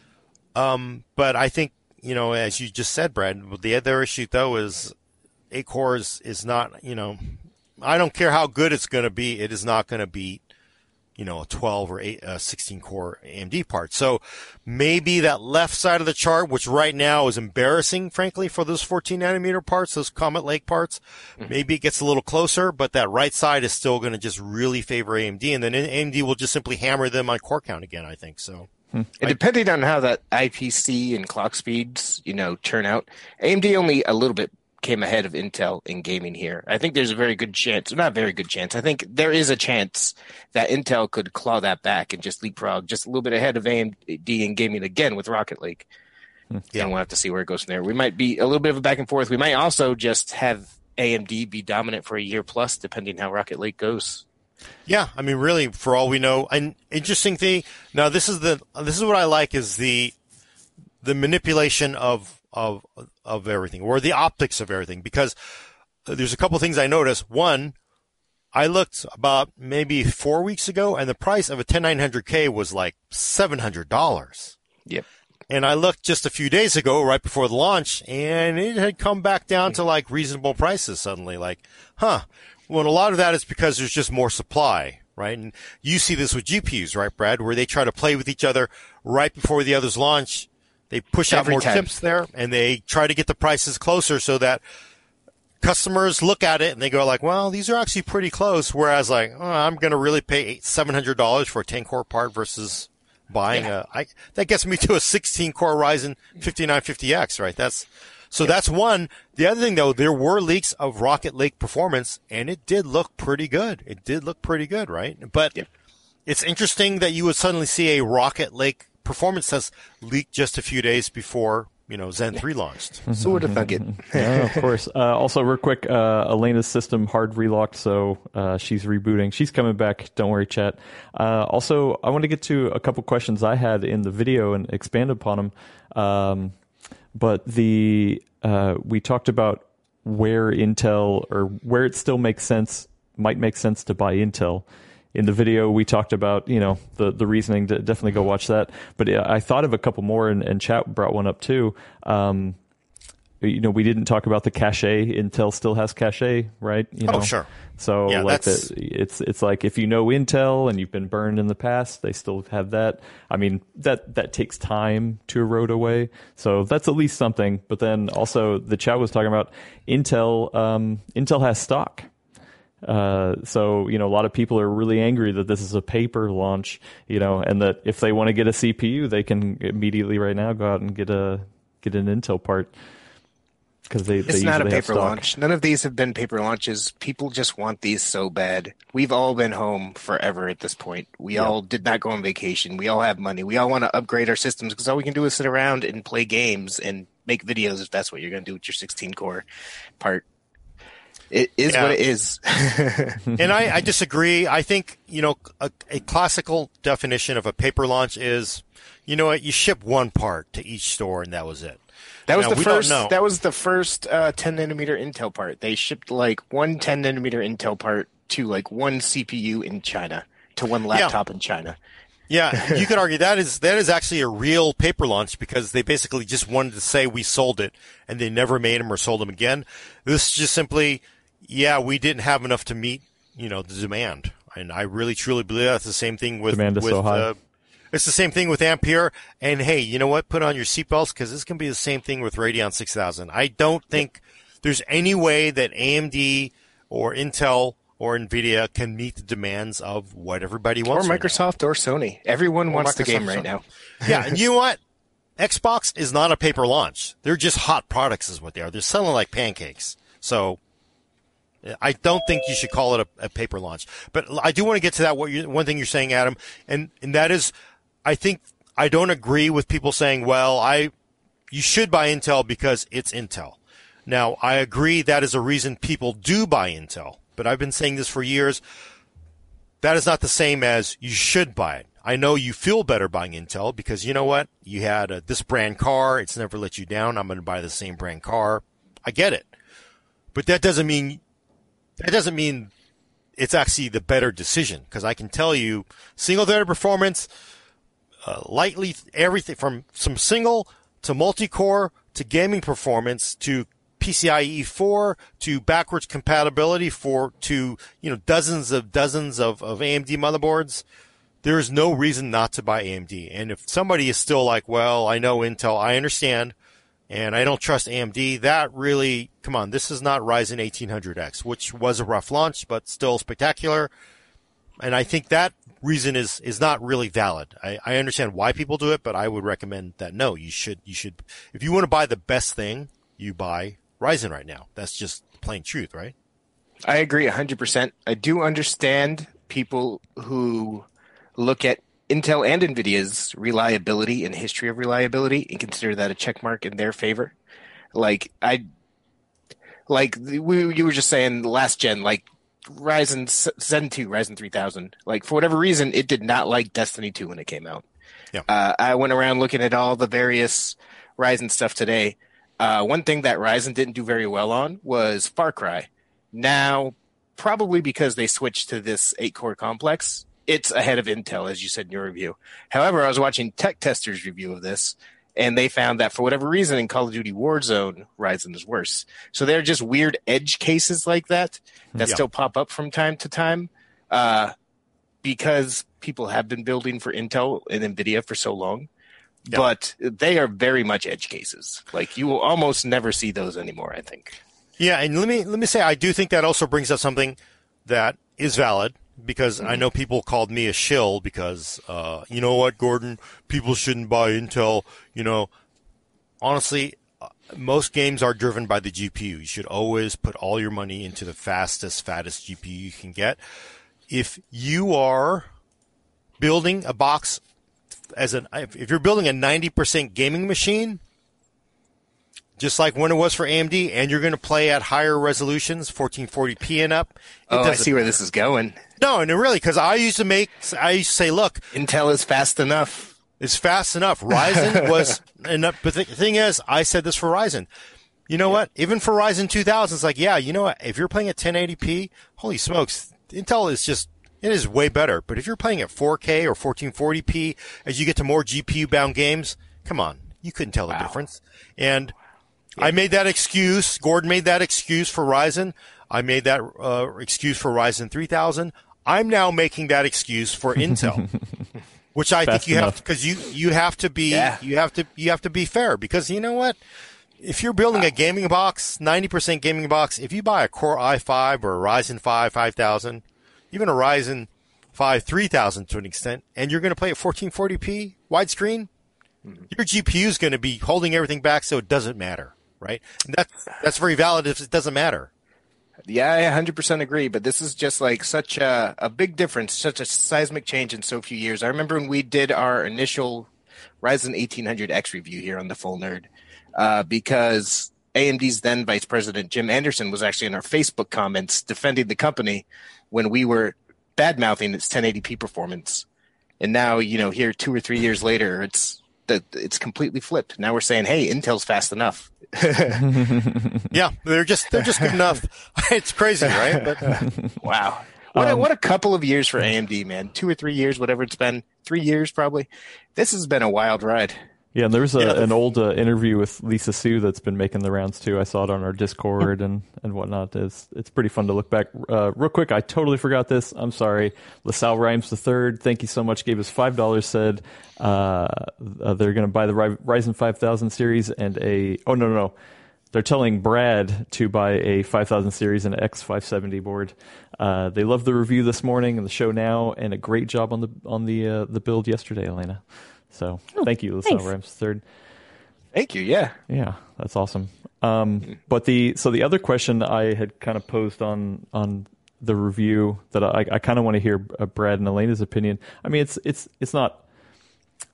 Um, but I think, you know, as you just said, Brad, the other issue though is eight cores is not, you know, I don't care how good it's going to be, it is not going to beat you know, a 12 or 8, uh, 16 core AMD part. So maybe that left side of the chart, which right now is embarrassing, frankly, for those 14 nanometer parts, those Comet Lake parts, mm-hmm. maybe it gets a little closer, but that right side is still going to just really favor AMD. And then AMD will just simply hammer them on core count again, I think. So. Hmm. And depending on how that IPC and clock speeds, you know, turn out, AMD only a little bit came ahead of Intel in gaming here. I think there's a very good chance, not very good chance. I think there is a chance that Intel could claw that back and just leapfrog just a little bit ahead of AMD in gaming again with Rocket Lake. Hmm. Yeah, and we'll have to see where it goes from there. We might be a little bit of a back and forth. We might also just have AMD be dominant for a year plus, depending how Rocket Lake goes. Yeah, I mean, really, for all we know, an interesting thing. Now, this is the this is what I like is the the manipulation of of of everything or the optics of everything because there's a couple things I noticed. One, I looked about maybe four weeks ago and the price of a 10900K was like $700. Yep. And I looked just a few days ago, right before the launch, and it had come back down to like reasonable prices suddenly. Like, huh. Well, a lot of that is because there's just more supply, right? And you see this with GPUs, right, Brad, where they try to play with each other right before the others launch they push Every out more time. chips there and they try to get the prices closer so that customers look at it and they go like, well, these are actually pretty close. Whereas like, oh, I'm going to really pay $700 for a 10 core part versus buying yeah. a, I, that gets me to a 16 core Ryzen 5950X, right? That's, so that's one. The other thing though, there were leaks of Rocket Lake performance and it did look pretty good. It did look pretty good, right? But it's interesting that you would suddenly see a Rocket Lake performance test leaked just a few days before you know Zen three launched. so would have thunk it. yeah, of course. Uh, also, real quick, uh, Alaina's system hard relocked, so uh, she's rebooting. She's coming back. Don't worry, chat. Uh, also, I want to get to a couple questions I had in the video and expand upon them. Um, but the uh, we talked about where Intel or where it still makes sense might make sense to buy Intel in the video we talked about you know the the reasoning to definitely go watch that. But i thought of a couple more and, and chat brought one up too. Um, you know we didn't talk about the cache intel still has cache right? You oh, know? oh sure. So yeah, like the, it's it's like if you know intel and you've been burned in the past they still have that. I mean that that takes time to erode away. So that's at least something. But then also the chat was talking about intel um, intel has stock uh, so you know, a lot of people are really angry that this is a paper launch, you know, and that if they want to get a CPU, they can immediately right now go out and get a get an Intel part. because they, it's they not a paper launch. None of these have been paper launches. People just want these so bad. We've all been home forever at this point. We Yeah. all did not go on vacation. We all have money. We all want to upgrade our systems because all we can do is sit around and play games and make videos if that's what you're going to do with your 16 core part. It is Yeah. what it is. and I, I disagree. I think you know a, a classical definition of a paper launch is, you know what, you ship one part to each store and that was it. That was Now, the we don't first. That was the first uh, 10 nanometer Intel part. They shipped like one 10 nanometer Intel part to like one CPU in China to one laptop in China. Yeah, you could argue that is that is actually a real paper launch because they basically just wanted to say we sold it and they never made them or sold them again. This is just simply, yeah, we didn't have enough to meet you know the demand, and I really truly believe that's the same thing with Demand is with so high. Uh, it's the same thing with Ampere. And hey, you know what? Put on your seatbelts because this can be the same thing with Radeon 6000. I don't think there's any way that AMD or Intel or Nvidia can meet the demands of what everybody Or wants. right. Microsoft or Sony. Everyone wants the game right now. yeah, and you know what? Xbox is not a paper launch. They're just hot products, is what they are. They're selling like pancakes. So I don't think you should call it a, a paper launch. But I do want to get to that. What you, one thing you're saying, Adam, and and that is, I think I don't agree with people saying, well, I you should buy Intel because it's Intel. Now, I agree that is a reason people do buy Intel, but I've been saying this for years. That is not the same as you should buy it. I know you feel better buying Intel because you know what? You had a, this brand car. It's never let you down. I'm going to buy the same brand car. I get it. But that doesn't mean, that doesn't mean it's actually the better decision because I can tell you single threaded performance, uh, lightly everything from some single to multi-core to gaming performance to PCIe 4 to backwards compatibility for to you know dozens of dozens of, of AMD motherboards. There is no reason not to buy AMD. And if somebody is still like, well, I know Intel, I understand, and I don't trust AMD, that really, come on, this is not Ryzen 1800X, which was a rough launch, but still spectacular. And I think that reason is, is not really valid. I, I understand why people do it, but I would recommend that no, you should, you should, if you want to buy the best thing, you buy Ryzen right now. That's just plain truth, right? I agree 100%. I do understand people who look at Intel and NVIDIA's reliability and history of reliability and consider that a check mark in their favor. Like, I, like, we, you were just saying last gen, like, Ryzen Zen 2, Ryzen 3000, like, for whatever reason, it did not like Destiny 2 when it came out. Yeah. Uh, I went around looking at all the various Ryzen stuff today. Uh, one thing that Ryzen didn't do very well on was Far Cry. Now, probably because they switched to this eight core complex, it's ahead of Intel, as you said in your review. However, I was watching Tech Tester's review of this, and they found that for whatever reason in Call of Duty Warzone, Ryzen is worse. So there are just weird edge cases like that that Yeah. still pop up from time to time uh, because people have been building for Intel and NVIDIA for so long. Yeah. But they are very much edge cases. Like you will almost never see those anymore, I think. Yeah, and let me let me say I do think that also brings up something that is valid because I know people called me a shill because uh, you know what, Gordon, people shouldn't buy Intel. You know, honestly, uh, most games are driven by the GPU. You should always put all your money into the fastest, fattest GPU you can get. If you are building a box as an if you're building a 90% gaming machine just like when it was for AMD, and you're going to play at higher resolutions, 1440p and up. It Oh, I see where this is going. No, and really, because I used to make, I used to say, look, Intel is fast enough. it's fast enough. Ryzen was, the but the thing is, I said this for Ryzen. You know what? Even for Ryzen 2000, it's like, yeah, you know what? If you're playing at 1080p, holy smokes, Intel is just, it is way better. But if you're playing at 4K or 1440p, as you get to more GPU bound games, come on, you couldn't tell the difference. And I made that excuse. Gordon made that excuse for Ryzen. I made that uh, excuse for Ryzen 3000. I'm now making that excuse for Intel, which I Fast think you have enough. because you you have to be Yeah. you have to you have to be fair because you know what if you're building a uh, gaming box 90% gaming box if you buy a Core i5 or a Ryzen 5 5000 even a Ryzen 5 3000 to an extent and you're going to play at 1440p widescreen mm-hmm. your GPU is going to be holding everything back so it doesn't matter right? And that's that's very valid if it doesn't matter. Yeah, I 100% agree. But this is just like such a, a big difference, such a seismic change in so few years. I remember when we did our initial Ryzen 1800X review here on the Full Nerd, uh, because AMD's then Vice President Jim Anderson was actually in our Facebook comments defending the company when we were bad mouthing its 1080p performance. And now, you know, here two or three years later, it's that it's completely flipped. Now we're saying, hey, Intel's fast enough. yeah, they're just they're just good enough. it's crazy, right? But, wow. What a, um, what a couple of years for AMD, man. Two or three years, whatever it's been. Three years, probably. This has been a wild ride. Yeah, and there's a, yeah, an old uh, interview with Lisa Su that's been making the rounds too. I saw it on our Discord and, and whatnot. It's it's pretty fun to look back. Uh, real quick, I totally forgot this. I'm sorry. LaSalle Rhymes the third. Thank you so much. Gave us five dollars. Said uh, uh they're going to buy the Ryzen 5000 series and a. Oh no no no. They're telling Brad to buy a 5000 series and an X570 board. Uh, they love the review this morning and the show now, and a great job on the on the uh, the build yesterday, Alaina. So oh, thank you, LaSalle Rams third. Thank you. Yeah. Yeah, that's awesome. Um, but the so the other question I had kind of posed on on the review that I, I kind of want to hear uh, Brad and Alaina's opinion. I mean, it's it's it's not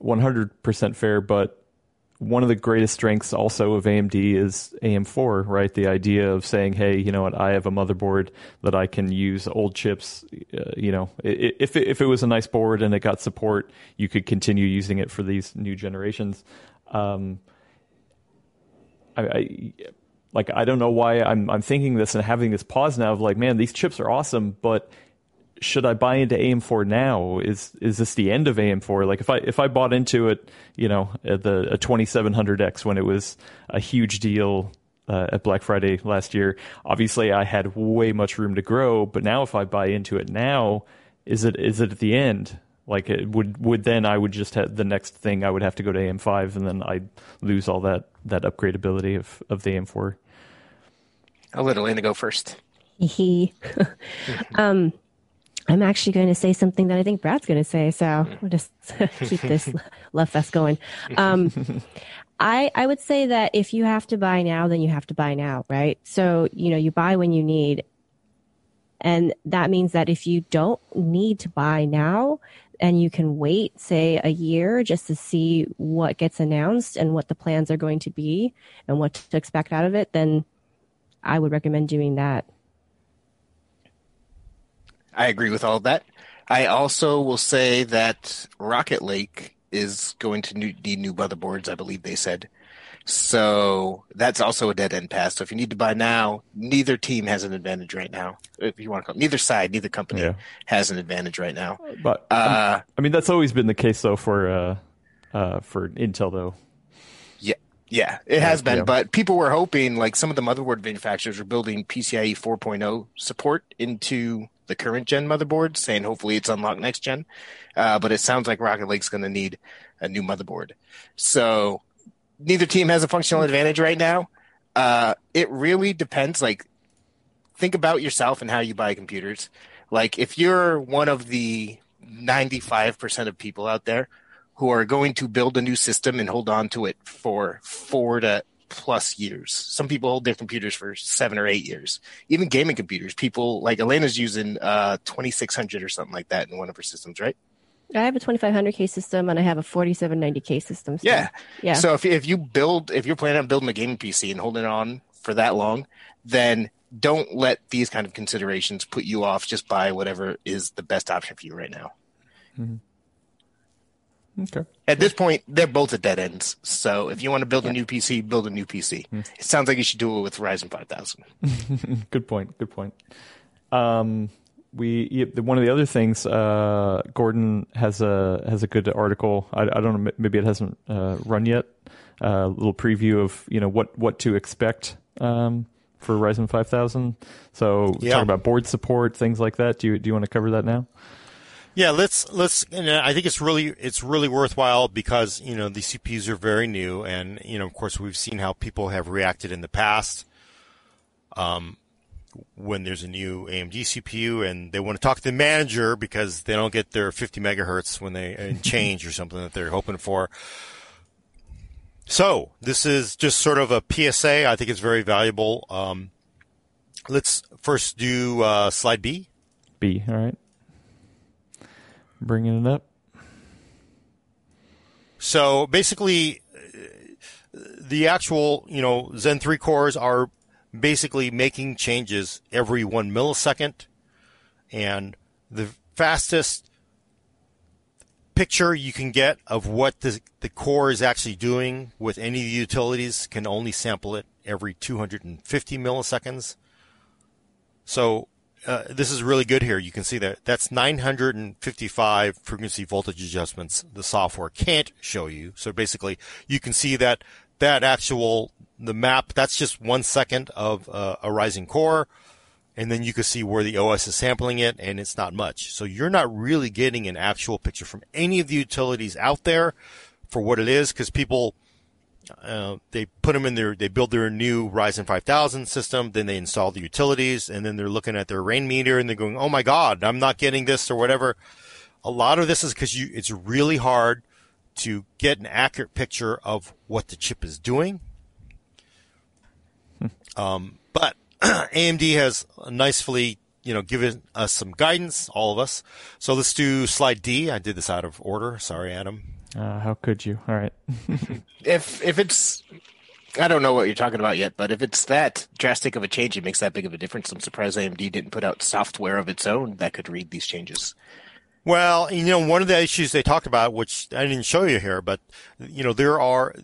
100% fair, but one of the greatest strengths also of AMD is AM4, right? The idea of saying, hey, you know what, I have a motherboard that I can use old chips. Uh, you know, if it, if it was a nice board and it got support, you could continue using it for these new generations. Um, I, I like I don't know why I'm I'm thinking this and having this pause now of like, man, these chips are awesome, but should I buy into AM4 now? Is is this the end of AM4? Like if I if I bought into it, you know, at the a 2700X when it was a huge deal uh, at Black Friday last year, obviously I had way much room to grow. But now if I buy into it now, is it is it at the end? Like it would would then I would just have the next thing I would have to go to AM5 and then I'd lose all that that upgradability of of the AM4. I'll let Alaina go first. He, um, I'm actually going to say something that I think Brad's going to say. So we'll just keep this love fest going. Um, I, I would say that if you have to buy now, then you have to buy now, right? So, you know, you buy when you need. And that means that if you don't need to buy now and you can wait, say, a year just to see what gets announced and what the plans are going to be and what to expect out of it, then I would recommend doing that. I agree with all of that. I also will say that Rocket Lake is going to need new motherboards, I believe they said. So that's also a dead end pass. So if you need to buy now, neither team has an advantage right now. If you want to call neither side, neither company yeah. has an advantage right now. But uh, I mean, that's always been the case though for uh, uh, for Intel though. Yeah, yeah, it has been. Yeah. But people were hoping, like some of the motherboard manufacturers were building PCIe 4.0 support into the current gen motherboard, saying hopefully it's unlocked next gen. Uh, but it sounds like Rocket Lake's going to need a new motherboard. So neither team has a functional advantage right now. Uh, it really depends. Like, think about yourself and how you buy computers. Like, if you're one of the 95% of people out there who are going to build a new system and hold on to it for four to plus years. Some people hold their computers for seven or eight years. Even gaming computers, people like Alaina's using uh, 2600 or something like that in one of her systems, right? I have a 2500K system and I have a 4790K system. So, yeah. Yeah. So if, if you build, if you're planning on building a gaming PC and holding on for that long, then don't let these kind of considerations put you off. Just buy whatever is the best option for you right now. Mm-hmm. Okay. At this point, they're both at dead ends. So if you want to build a new PC, build a new PC. Hmm. It sounds like you should do it with Ryzen 5000. good point. Good point. Um, we one of the other things uh, Gordon has a has a good article. I, I don't know. Maybe it hasn't uh, run yet. Uh, a uh, little preview of you know what what to expect um, for Ryzen 5000. So yeah. talk about board support, things like that. Do you do you want to cover that now? Yeah, let's let's. And I think it's really it's really worthwhile because you know the CPUs are very new, and you know of course we've seen how people have reacted in the past. Um, when there's a new AMD CPU and they want to talk to the manager because they don't get their 50 megahertz when they change or something that they're hoping for. So this is just sort of a PSA. I think it's very valuable. Um, let's first do uh, slide B. B. All right. Bringing it up. So basically, the actual, you know, Zen 3 cores are basically making changes every one millisecond. And the fastest picture you can get of what the, the core is actually doing with any of the utilities can only sample it every 250 milliseconds. So uh, this is really good here. You can see that that's 955 frequency voltage adjustments the software can't show you. So basically, you can see that that actual the map that's just one second of uh, a Ryzen core, and then you can see where the OS is sampling it, and it's not much. So you're not really getting an actual picture from any of the utilities out there for what it is, because people uh, they put them in their, they build their new Ryzen 5000 system, then they install the utilities, and then they're looking at their Rainmeter and they're going, "Oh my God, I'm not getting this or whatever." A lot of this is because you, it's really hard to get an accurate picture of what the chip is doing. um, but AMD has nicely, you know, given us some guidance, all of us. So let's do slide D. I did this out of order. Sorry, Adam. Uh, how could you? All right. if if it's I don't know what you're talking about yet, but if it's that drastic of a change, it makes that big of a difference. I'm surprised AMD didn't put out software of its own that could read these changes. Well, you know, one of the issues they talked about, which I didn't show you here, but you know, there are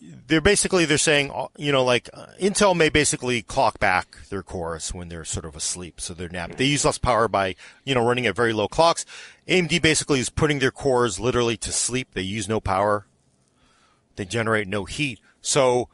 they're basically they're saying you know like uh, Intel may basically clock back their cores when they're sort of asleep, so they're nap. They use less power by you know running at very low clocks. AMD basically is putting their cores literally to sleep. They use no power. They generate no heat. So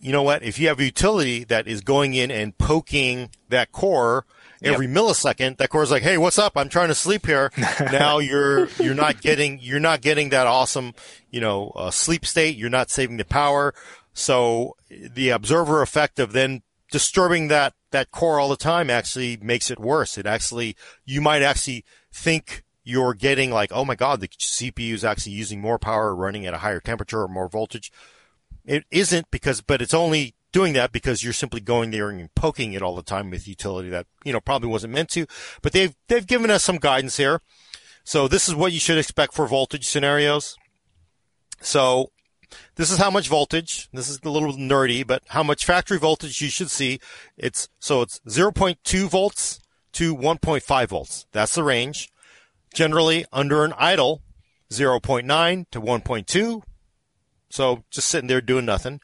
you know what? If you have a utility that is going in and poking that core every yep. millisecond, that core is like, "Hey, what's up? I'm trying to sleep here." now you're you're not getting you're not getting that awesome, you know, uh, sleep state. You're not saving the power. So the observer effect of then disturbing that that core all the time actually makes it worse. It actually you might actually think you're getting like, "Oh my god, the CPU is actually using more power, running at a higher temperature or more voltage." It isn't because, but it's only doing that because you're simply going there and poking it all the time with utility that, you know, probably wasn't meant to. But they've, they've given us some guidance here. So this is what you should expect for voltage scenarios. So this is how much voltage. This is a little nerdy, but how much factory voltage you should see. It's, so it's 0.2 volts to 1.5 volts. That's the range. Generally under an idle, 0.9 to 1.2. So just sitting there doing nothing.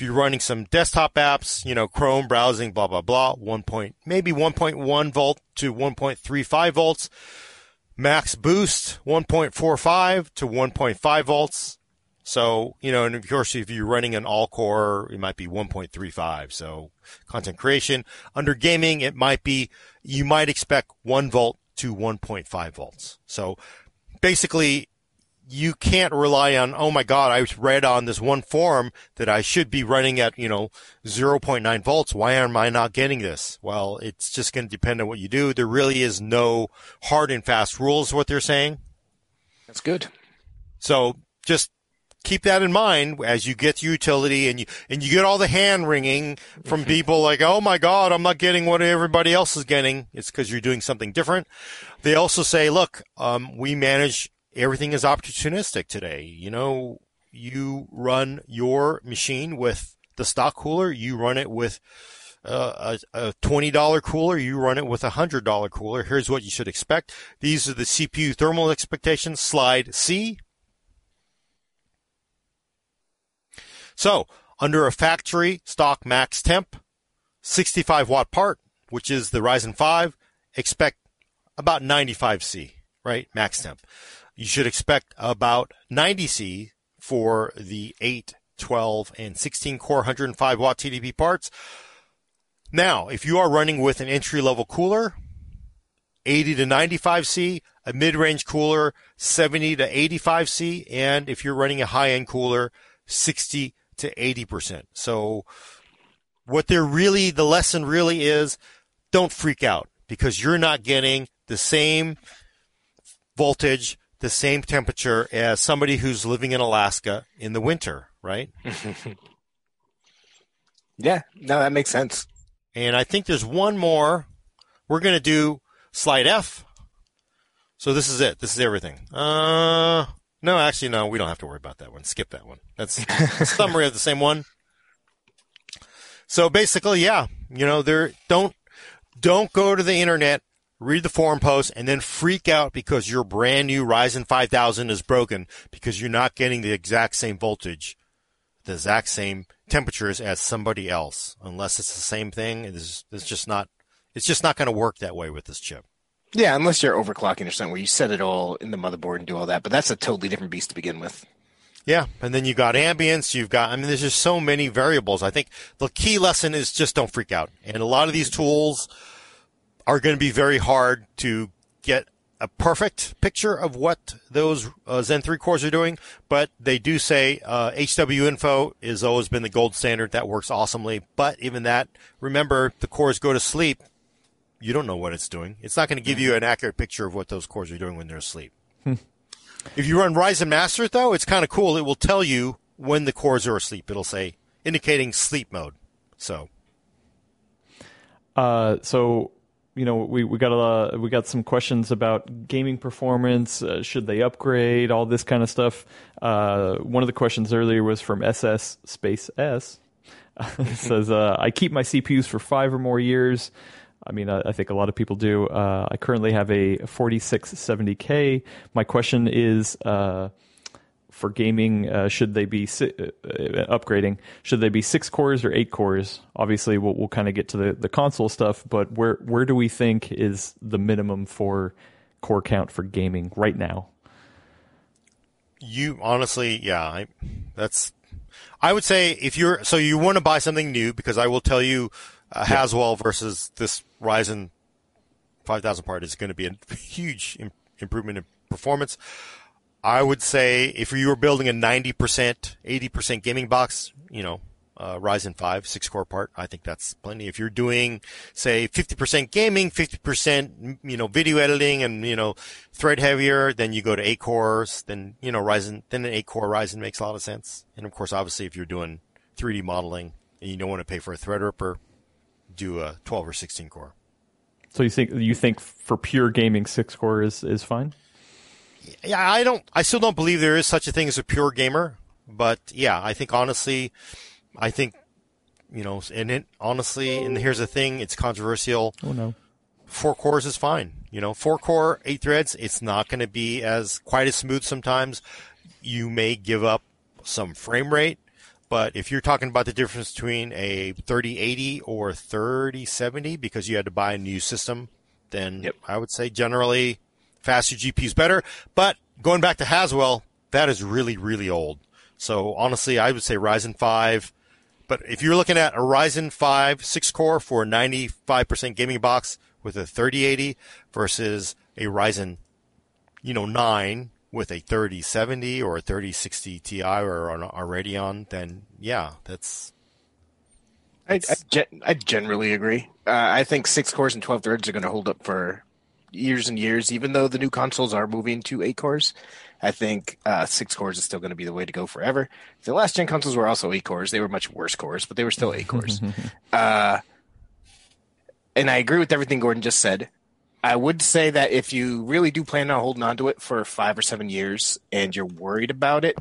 If you're running some desktop apps, you know, Chrome browsing, blah, blah, blah, one point, maybe 1.1 volt to 1.35 volts. Max boost 1.45 to 1.5 volts. So, you know, and of course, if you're running an all core, it might be 1.35. So content creation under gaming, it might be, you might expect one volt to 1.5 volts. So basically you can't rely on, oh my God, I read on this one form that I should be running at, you know, 0.9 volts. Why am I not getting this? Well, it's just going to depend on what you do. There really is no hard and fast rules, what they're saying. That's good. So just keep that in mind as you get utility and you, and you get all the hand wringing from mm-hmm. people like, oh my God, I'm not getting what everybody else is getting. It's because you're doing something different. They also say, look, um, we manage everything is opportunistic today. You know, you run your machine with the stock cooler, you run it with uh, a, a $20 cooler, you run it with a $100 cooler. Here's what you should expect. These are the CPU thermal expectations. Slide C. So, under a factory stock max temp, 65 watt part, which is the Ryzen 5, expect about 95 C, right? Max temp you should expect about 90C for the 8, 12, and 16 core 105 watt TDP parts. Now, if you are running with an entry level cooler, 80 to 95C, a mid range cooler, 70 to 85C, and if you're running a high end cooler, 60 to 80%. So what they're really, the lesson really is don't freak out because you're not getting the same voltage the same temperature as somebody who's living in Alaska in the winter, right? yeah, no, that makes sense. And I think there's one more. We're going to do slide F. So this is it. This is everything. Uh, no, actually, no, we don't have to worry about that one. Skip that one. That's a summary of the same one. So basically, yeah, you know, there don't don't go to the internet, read the forum post, and then freak out because your brand new Ryzen 5000 is broken because you're not getting the exact same voltage, the exact same temperatures as somebody else. Unless it's the same thing, it's, it's just not. It's just not going to work that way with this chip. Yeah, unless you're overclocking or something where you set it all in the motherboard and do all that, but that's a totally different beast to begin with. Yeah, and then you've got ambience. You've got. I mean, there's just so many variables. I think the key lesson is just don't freak out. And a lot of these tools are going to be very hard to get a perfect picture of what those uh, Zen 3 cores are doing, but they do say uh, HWiNFO has always been the gold standard. That works awesomely. But even that, remember, the cores go to sleep. You don't know what it's doing. It's not going to give you an accurate picture of what those cores are doing when they're asleep. If you run Ryzen Master, though, it's kind of cool. It will tell you when the cores are asleep. It'll say indicating sleep mode. So, uh, so you know, we, we got a we got some questions about gaming performance. Uh, should they upgrade? All this kind of stuff. Uh, one of the questions earlier was from SS Space S. it says, uh, "I keep my CPUs for five or more years." I mean, I, I think a lot of people do. Uh, I currently have a 4670K. My question is uh, for gaming, uh, should they be si- uh, upgrading? Should they be six cores or eight cores? Obviously, we'll, we'll kind of get to the, the console stuff, but where where do we think is the minimum for core count for gaming right now? You honestly, yeah, I, that's. I would say if you're so you want to buy something new because I will tell you, uh, Haswell versus this Ryzen 5000 part is going to be a huge Im- improvement in performance. I would say if you were building a 90%, 80% gaming box, you know, uh, Ryzen 5 six core part, I think that's plenty. If you're doing, say, 50% gaming, 50%, you know, video editing and, you know, thread heavier, then you go to eight cores, then, you know, Ryzen, then an eight core Ryzen makes a lot of sense. And of course, obviously, if you're doing 3D modeling and you don't want to pay for a Threadripper, do a 12 or 16 core. So you think you think for pure gaming, six core is is fine? Yeah, I don't. I still don't believe there is such a thing as a pure gamer. But yeah, I think honestly, I think you know, and it honestly, and here's the thing: it's controversial. Oh no, four cores is fine. You know, four core, eight threads. It's not going to be as quite as smooth. Sometimes you may give up some frame rate, but if you're talking about the difference between a 3080 or 3070 because you had to buy a new system, then Yep. I would say generally faster GPU is better. But going back to Haswell, that is really, really old. So honestly, I would say Ryzen 5. But if you're looking at a Ryzen 5 6 core for a 95% gaming box with a 3080 versus a Ryzen, you know, 9 with a 3070 or a 3060 Ti or a Radeon, then yeah, that's I, I, gen- I generally agree. Uh, I think six cores and 12 threads are going to hold up for years and years, even though the new consoles are moving to eight cores. I think uh, six cores is still going to be the way to go forever. The last gen consoles were also eight cores. They were much worse cores, but they were still eight cores. Uh, and I agree with everything Gordon just said. I would say that if you really do plan on holding on to it for five or seven years and you're worried about it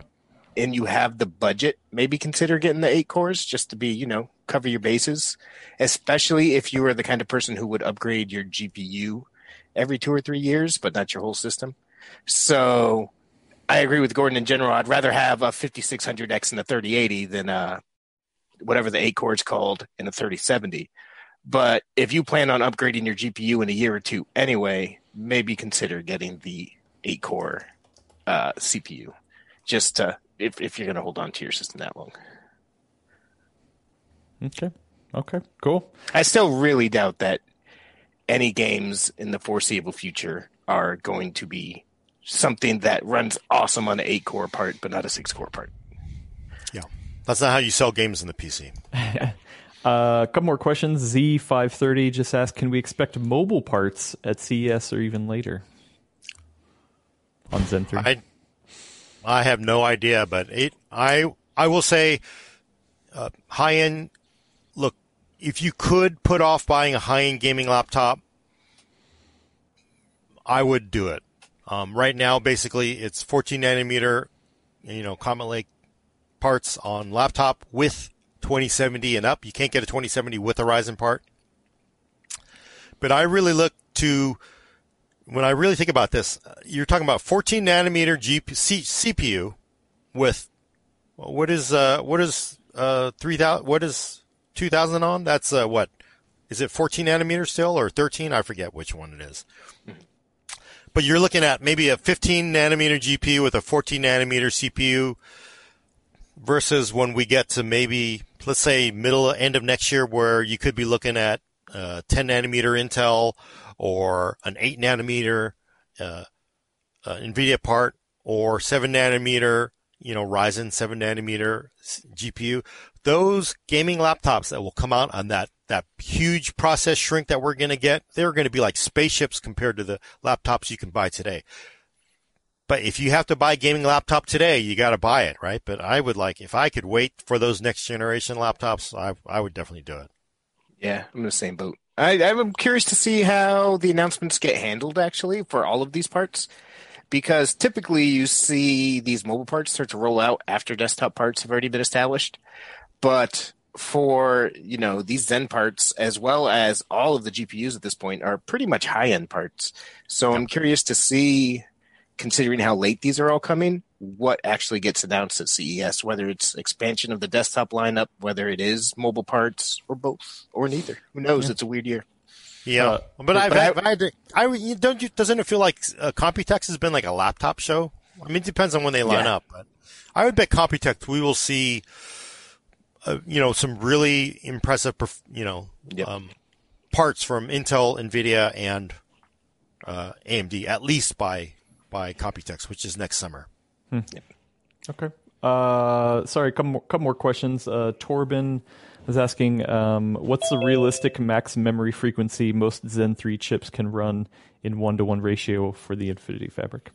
and you have the budget, maybe consider getting the eight cores just to be, you know, cover your bases, especially if you are the kind of person who would upgrade your GPU every two or three years, but not your whole system. So I agree with Gordon in general. I'd rather have a 5600X and a 3080 than uh, whatever the eight core is called in a 3070. But if you plan on upgrading your GPU in a year or two anyway, maybe consider getting the eight core uh, CPU just to, if, if you're going to hold on to your system that long. Okay, okay, cool. I still really doubt that any games in the foreseeable future are going to be something that runs awesome on an eight core part, but not a six core part. yeah, that's not how you sell games in the PC. Uh, a couple more questions. Z530 just asked, can we expect mobile parts at CES or even later on Zen 3? I I have no idea, but it I I will say, uh, high end. Look, if you could put off buying a high end gaming laptop, I would do it. Um, right now, basically, it's 14 nanometer, you know, Comet Lake parts on laptop with 2070 and up. You can't get a 2070 with a Ryzen part. But I really look to, when I really think about this, uh, you're talking about 14 nanometer GP, C, CPU with, what is, uh, what is, uh, 3000, what is 2000 on? That's, uh, what? Is it 14 nanometer still or 13? I forget which one it is. But you're looking at maybe a 15 nanometer GPU with a 14 nanometer CPU versus when we get to maybe, let's say middle end of next year where you could be looking at uh, 10 nanometer Intel or an 8 nanometer uh, uh, NVIDIA part or 7 nanometer, you know, Ryzen 7 nanometer GPU. Those gaming laptops that will come out on that, that huge process shrink that we're going to get, they're going to be like spaceships compared to the laptops you can buy today. But if you have to buy a gaming laptop today, you got to buy it, right? But I would like, if I could wait for those next generation laptops, I, I would definitely do it. Yeah, I'm in the same boat. I, I'm curious to see how the announcements get handled actually for all of these parts. Because typically you see these mobile parts start to roll out after desktop parts have already been established. But for, you know, these Zen parts as well as all of the GPUs at this point are pretty much high end parts. So I'm curious to see considering how late these are all coming, what actually gets announced at CES, whether it's expansion of the desktop lineup, whether it is mobile parts, or both, or neither. Who knows? Yeah. It's a weird year. Yeah, uh, but, I've, I've, I've, I, I, don't you, doesn't it feel like uh, Computex has been like a laptop show? I mean, it depends on when they line yeah. up, but I would bet Computex we will see, uh, you know, some really impressive, you know, yep. um, parts from Intel, Nvidia, and uh, AMD at least by by Computex, which is next summer. Hmm. Yep. Okay. Uh, sorry, a couple more, couple more questions. Uh, Torben is asking, um, what's the realistic max memory frequency most Zen 3 chips can run in one to one ratio for the Infinity Fabric?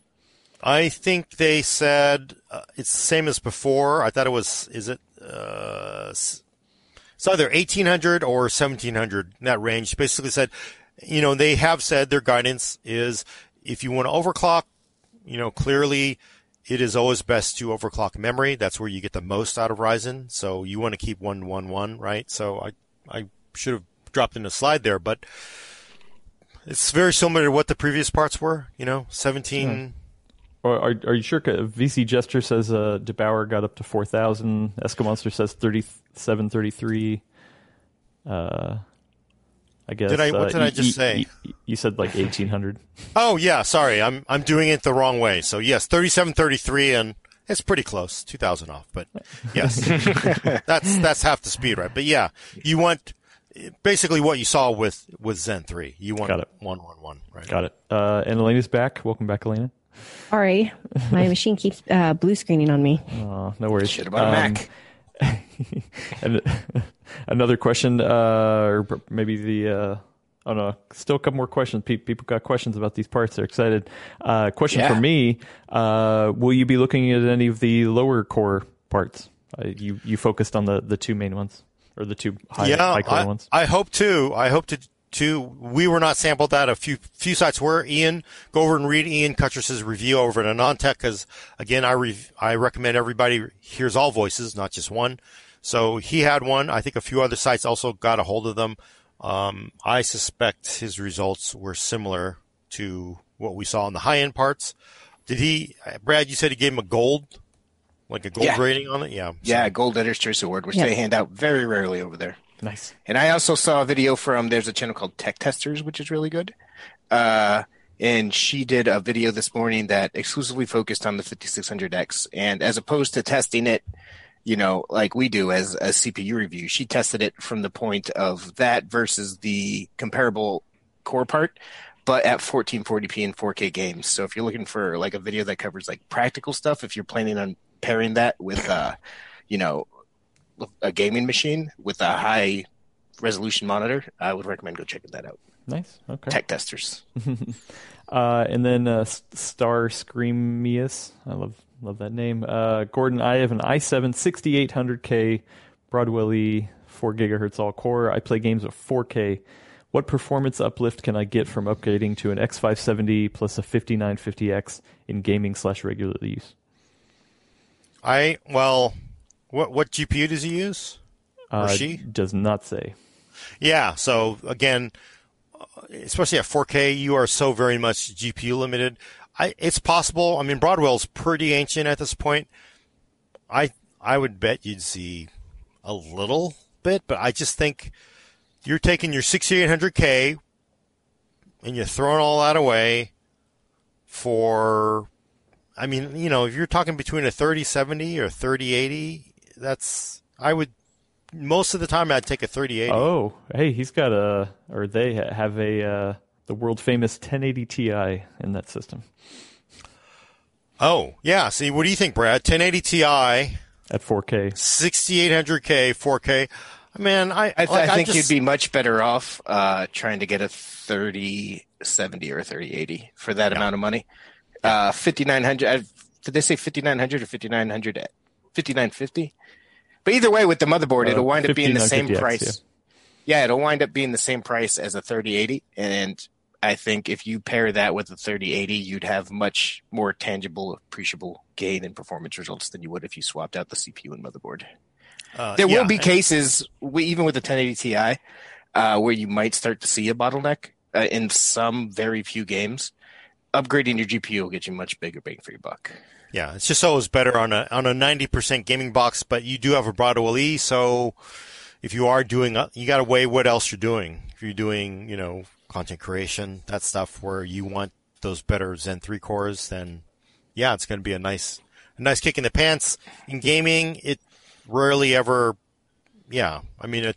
I think they said uh, it's the same as before. I thought it was, is it, uh, it's either 1800 or 1700 in that range. Basically said, you know, they have said their guidance is if you want to overclock, you know, clearly it is always best to overclock memory. That's where you get the most out of Ryzen. So you want to keep 111, right? So I, I should have dropped in a slide there, but it's very similar to what the previous parts were, you know, 17. Hmm. Are, are you sure? VC Gesture says uh, der8auer got up to 4,000. Escamonster says 3733. Uh, I guess. Did I? What uh, did I just say? You said like eighteen hundred. oh yeah, sorry, I'm I'm doing it the wrong way. So yes, thirty seven thirty three, and it's pretty close, two thousand off. But yes, that's that's half the speed, right? But yeah, you want basically what you saw with with Zen three. You want Got it. one one one, right? Got it. Uh, and Alaina's back. Welcome back, Elena. Sorry, my machine keeps uh, blue screening on me. Oh, no worries. Shit about um, Mac. and another question, uh, or maybe the. Uh, Oh no, still a couple more questions. People got questions about these parts. They're excited. Uh, question yeah. for me: uh, Will you be looking at any of the lower core parts? Uh, you you focused on the, the two main ones or the two high, yeah, high core I, ones. I hope to. I hope to. To we were not sampled that. A few few sites were. Ian, go over and read Ian Cutress's review over at AnandTech because again, I re- I recommend everybody hears all voices, not just one. So he had one. I think a few other sites also got a hold of them. Um, I suspect his results were similar to what we saw in the high end parts. Did he, Brad? You said he gave him a gold, like a gold yeah. rating on it. Yeah. So. Yeah, gold Editor's Choice Award, which yeah. they hand out very rarely over there. Nice. And I also saw a video from there's a channel called Tech Testers, which is really good. Uh, and she did a video this morning that exclusively focused on the 5600X. And as opposed to testing it you know, like we do as a CPU review. She tested it from the point of that versus the comparable core part, but at 1440p and 4K games. So if you're looking for like a video that covers like practical stuff, if you're planning on pairing that with, uh, you know, a gaming machine with a high resolution monitor, I would recommend go checking that out. Nice. Okay. Tech testers. Uh, and then uh, Star Screamius, I love love that name. Uh, Gordon, I have an i7 6800K Broadwell E 4 gigahertz all core. I play games at 4K. What performance uplift can I get from upgrading to an X570 plus a 5950X in gaming slash regular use? I well, what what GPU does he use? Uh, she? does not say. Yeah. So again, especially at 4K, you are so very much GPU limited. I, it's possible. I mean, Broadwell's pretty ancient at this point. I I would bet you'd see a little bit, but I just think you're taking your 6800K and you're throwing all that away for. I mean, you know, if you're talking between a 3070 or 3080, that's I would most of the time I'd take a 3080. Oh, hey, he's got a, or they have a, uh, the world famous 1080 Ti in that system Oh, yeah. See, what do you think, Brad? 1080 Ti, at 4K. 6800K, 4K. Man, I, I, th- like, I think just- you'd be much better off uh, trying to get a 3070 or a 3080 for that amount of money. Uh, 5900. uh, Did they say 5900 or 5900? 5950? But either way, with the motherboard, Uh, it'll wind up being the same price. Yeah. it'll wind up being the same price as a 3080. And I think if you pair that with a 3080, you'd have much more tangible, appreciable gain in performance results than you would if you swapped out the CPU and motherboard. uh, There yeah, will be cases, we, even with the 1080 Ti, uh, where you might start to see a bottleneck uh, in some very few games. Upgrading your GPU will get you much bigger bang for your buck. Yeah, it's just always better on a on a 90% gaming box, but you do have a Broadwell E, so if you are doing, uh, you got to weigh what else you're doing. If you're doing, you know, content creation, that stuff where you want those better Zen 3 cores, then yeah, it's going to be a nice, a nice kick in the pants. In gaming, it rarely ever, yeah, I mean, a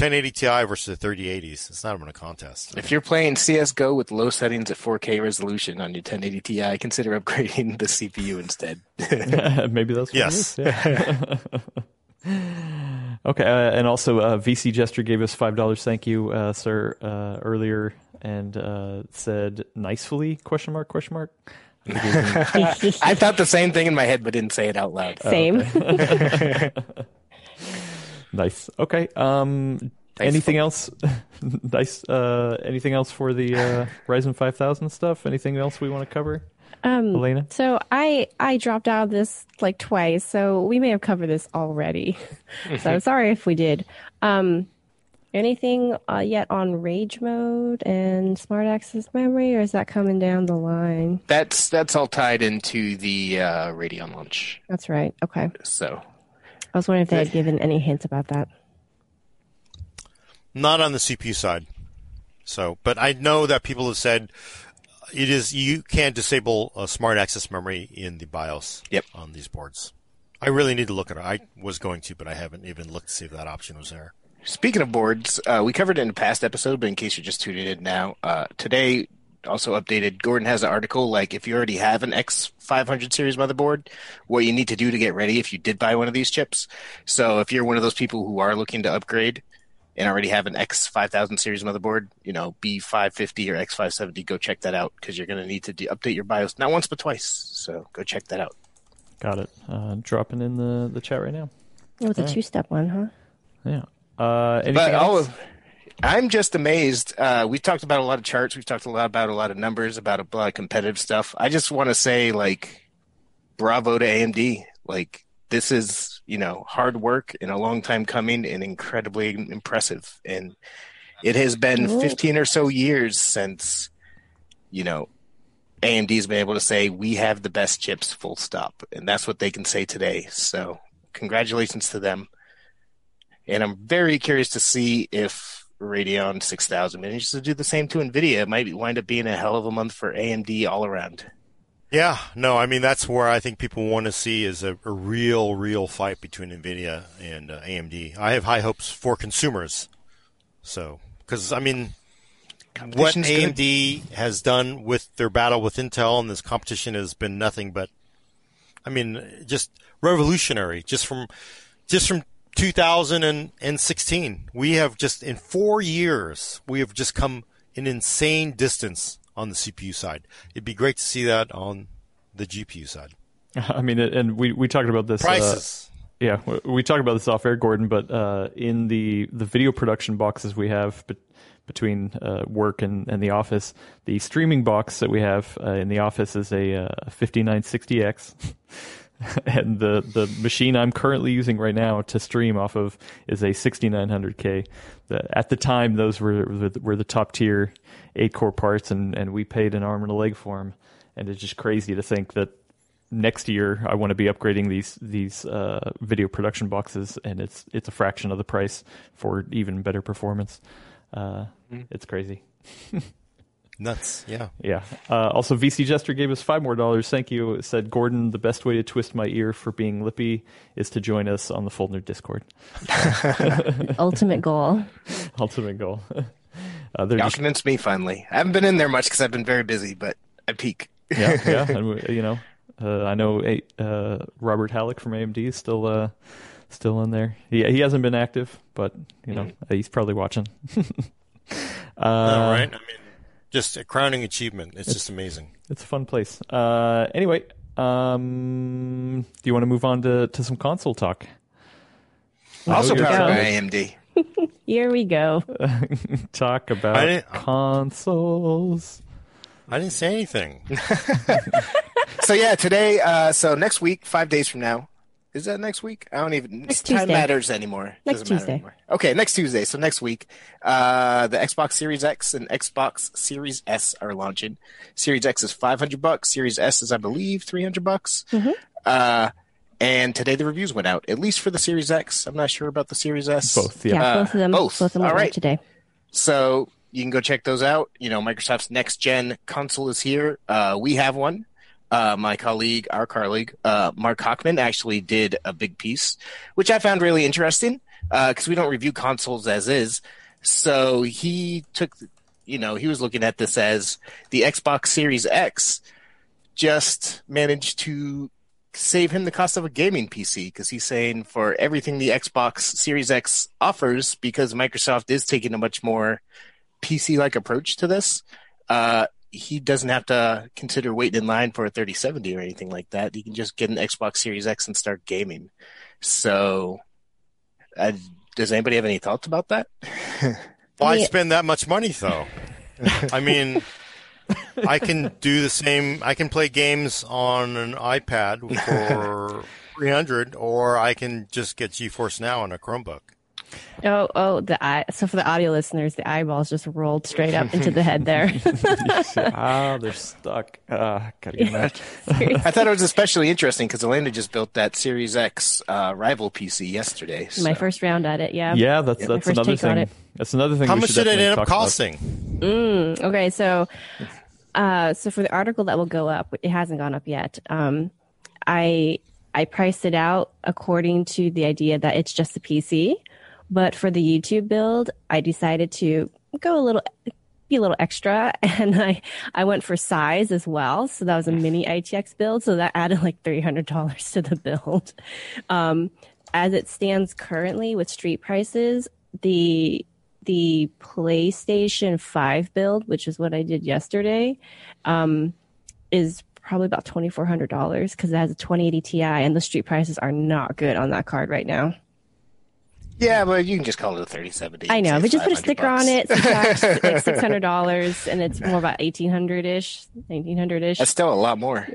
1080 Ti versus the 3080s, it's not even a contest. If you're playing CSGO with low settings at 4K resolution on your 1080 Ti, consider upgrading the CPU instead. Maybe that's what Yes. It is. Yeah. okay, uh, and also uh, VC Jester gave us five dollars. Thank you, uh, sir, uh, earlier, and uh, said nicely question mark question mark. I thought the same thing in my head, but didn't say it out loud. Same. Nice. Okay. Um, anything else? nice. Uh, anything else for the uh, Ryzen five thousand stuff? Anything else we want to cover? Um, Alaina? So I I dropped out of this like twice, so we may have covered this already. so sorry if we did. Um, anything uh, yet on rage mode and smart access memory, or is that coming down the line? That's that's all tied into the uh, Radeon launch. That's right. Okay. So I was wondering if they had given any hints about that. Not on the CPU side. So, but I know that people have said it is you can disable a smart access memory in the BIOS. Yep. On these boards, I really need to look at it. I was going to, but I haven't even looked to see if that option was there. Speaking of boards, uh, we covered it in a past episode, but in case you're just tuning in now, uh, today also updated. Gordon has an article like if you already have an X500 series motherboard, what you need to do to get ready if you did buy one of these chips. So if you're one of those people who are looking to upgrade and already have an X5000 series motherboard, you know B550 or X570, go check that out because you're going to need to de- update your BIOS not once but twice. So go check that out. Got it. Uh, dropping in the the chat right now. It was a two step one, huh? Yeah. Uh, anything But all else? of, I'm just amazed. Uh, we've talked about a lot of charts. We've talked a lot about a lot of numbers, about a lot of competitive stuff. I just want to say, like, bravo to AMD. Like, this is, you know, hard work and a long time coming and incredibly impressive. And it has been 15 or so years since, you know, AMD's been able to say, we have the best chips, full stop. And that's what they can say today. So, congratulations to them. And I'm very curious to see if Radeon 6000 manages to do the same to NVIDIA. It might wind up being a hell of a month for AMD all around. Yeah, no, I mean that's where I think people want to see is a, a real, real fight between Nvidia and uh, AMD. I have high hopes for consumers. So, because I mean, what Competition's good. AMD has done with their battle with Intel and this competition has been nothing but, I mean, just revolutionary. Just from, just from 2016, we have just in four years we have just come an insane distance on the CPU side. It'd be great to see that on the GPU side. I mean, and we we talked about this. uh, Prices. yeah, we- talked about this off air, Gordon. But uh, in the the video production boxes we have be- between uh, work and, and the office, the streaming box that we have uh, in the office is a uh, 5960X. And the, the machine I'm currently using right now to stream off of is a 6900K. The, at the time, those were were the- top tier eight core parts, and, and we paid an arm and a leg for them. And it's just crazy to think that next year I want to be upgrading these these uh, video production boxes, and it's it's a fraction of the price for even better performance. Uh, It's crazy. Nuts. Yeah. Yeah. Uh, also, VC Jester gave us five more dollars. Thank you. It said Gordon, the best way to twist my ear for being lippy is to join us on the Full Nerd Discord. Ultimate goal. Ultimate goal. Uh, Y'all just, convinced me finally. I haven't been in there much because I've been very busy, but I peek. yeah, yeah. And, you know, uh, I know uh, Robert Hallock from AMD is still uh, still in there. He he hasn't been active, but you know he's probably watching. uh, All right. I mean, just a crowning achievement. It's just amazing. It's a fun place. Uh, anyway, um, do you want to move on to, to some console talk? Also you're powered by. AMD. Here we go. Talk about didn't- consoles. I didn't say anything. So yeah, today. Uh, so next week, five days from now. Is that next week? I don't even. Next time Tuesday. matters anymore. Next Doesn't matter Tuesday. anymore. Okay, next Tuesday. So next week, uh, the Xbox Series X and Xbox Series S are launching. Series X is five hundred bucks. Series S is, I believe, three hundred bucks. Mm-hmm. Uh, and today the reviews went out. At least for the Series X. I'm not sure about the Series S. Both, yeah. Yeah, Uh, both of them. both. Both of them All went out right. today. So you can go check those out. You know, Microsoft's next gen console is here. Uh, we have one. Uh, my colleague, our colleague, uh, Mark Hachman actually did a big piece, which I found really interesting because we don't review consoles as is. So he took, you know, he was looking at this as the Xbox Series X just managed to save him the cost of a gaming PC because he's saying for everything the Xbox Series X offers, because Microsoft is taking a much more PC like approach to this, uh, he doesn't have to consider waiting in line for a 3070 or anything like that. He can just get an Xbox Series X and start gaming. So, uh, does anybody have any thoughts about that? Why Yeah. spend that much money though? I mean, I can do the same. I can play games on an iPad for 300 or I can just get GeForce Now on a Chromebook. Oh, oh, the eye. So for the audio listeners, the eyeballs just rolled straight up into the head there. ah, they're stuck. Ah, gotta get them out. I thought it was especially interesting because Alaina just built that Series X uh, rival PC yesterday. My first round at it, yeah. Yeah, that's My that's another thing. That's another thing. How we much did it end up talk about. costing? Okay, so uh, so for the article that will go up, it hasn't gone up yet. Um, I I priced it out according to the idea that it's just a PC, but for the YouTube build, I decided to go a little be a little extra and I I went for size as well. So that was a mini ITX build, so that added like $300 to the build. Um, as it stands currently with street prices, the the PlayStation 5 build, which is what I did yesterday, um, is probably about $2,400 because it has a 2080 Ti and the street prices are not good on that card right now. Yeah, but you can just call it a 3070. I know, but just put a sticker bucks. on it, subtract like $600, and it's more about 1800 ish, 1900 ish. That's still a lot more.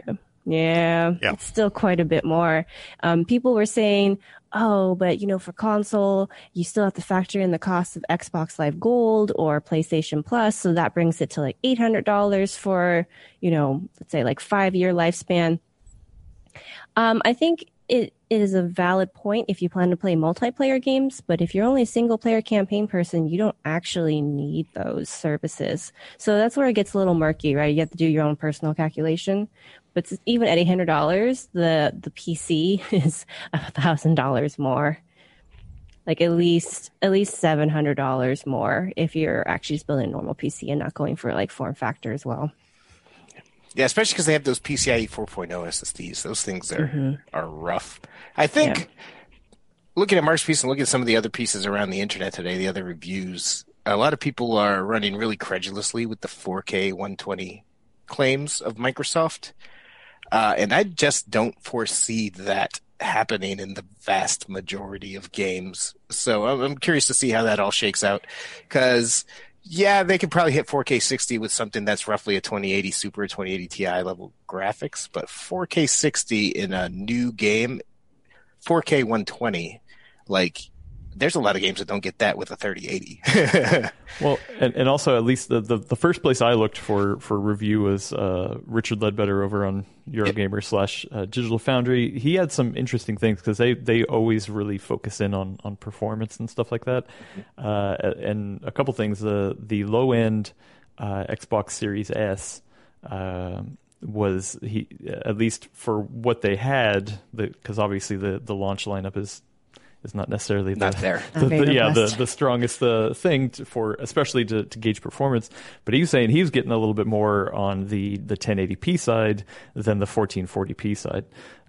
Yeah, Yeah. it's still quite a bit more. Um, people were saying, oh, but you know, for console, you still have to factor in the cost of Xbox Live Gold or PlayStation Plus. So that brings it to like $800 for, you know, let's say like five year lifespan. Um, I think it, is a valid point if you plan to play multiplayer games, but if you're only a single player campaign person, you don't actually need those services. So that's where it gets a little murky, right? You have to do your own personal calculation. But even at eight hundred dollars, the the PC is a thousand dollars more. Like at least at least seven hundred dollars more if you're actually just building a normal PC and not going for like form factor as well. Yeah, especially because they have those PCIe 4.0 SSDs. Those things are are rough. I think Yeah. looking at Mark's piece and looking at some of the other pieces around the internet today, the other reviews, a lot of people are running really credulously with the 4K 120 claims of Microsoft. Uh, and I just don't foresee that happening in the vast majority of games. So I'm, I'm curious to see how that all shakes out. Because, yeah, they could probably hit 4K 60 with something that's roughly a 2080 Super 2080 Ti level graphics, but 4K 60 in a new game, 4K 120, like there's a lot of games that don't get that with a 3080. well, and, and also at least the, the, the, first place I looked for for review was uh, Richard Leadbetter over on Eurogamer slash uh, Digital Foundry. He had some interesting things because they, they always really focus in on, on performance and stuff like that. Mm-hmm. Uh, and a couple things: the the low end uh, Xbox Series S. Um, was he at least for what they had because obviously the the launch lineup is is not necessarily the, not there. The, the, yeah, the, the strongest uh, thing to, for especially to, to gauge performance. But he was saying he was getting a little bit more on the, the 1080p side than the 1440p side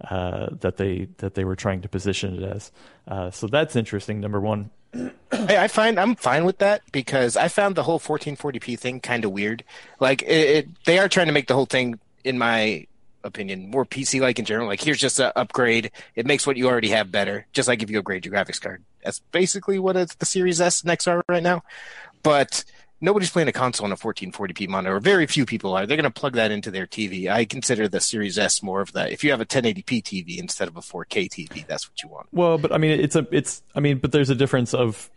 uh, that they that they were trying to position it as. Uh, so that's interesting. Number one. I find I'm fine with that because I found the whole 1440p thing kind of weird. Like it, it, they are trying to make the whole thing, in my opinion, more PC like in general. Like here's just an upgrade. It makes what you already have better, just like if you upgrade your graphics card. That's basically what it's the Series S and X are right now. But nobody's playing a console on a 1440p monitor. Very few people are. They're going to plug that into their TV. I consider the Series S more of that. If you have a 1080p TV instead of a 4K TV, that's what you want. Well, but I mean, it's a, it's, I mean, but there's a difference of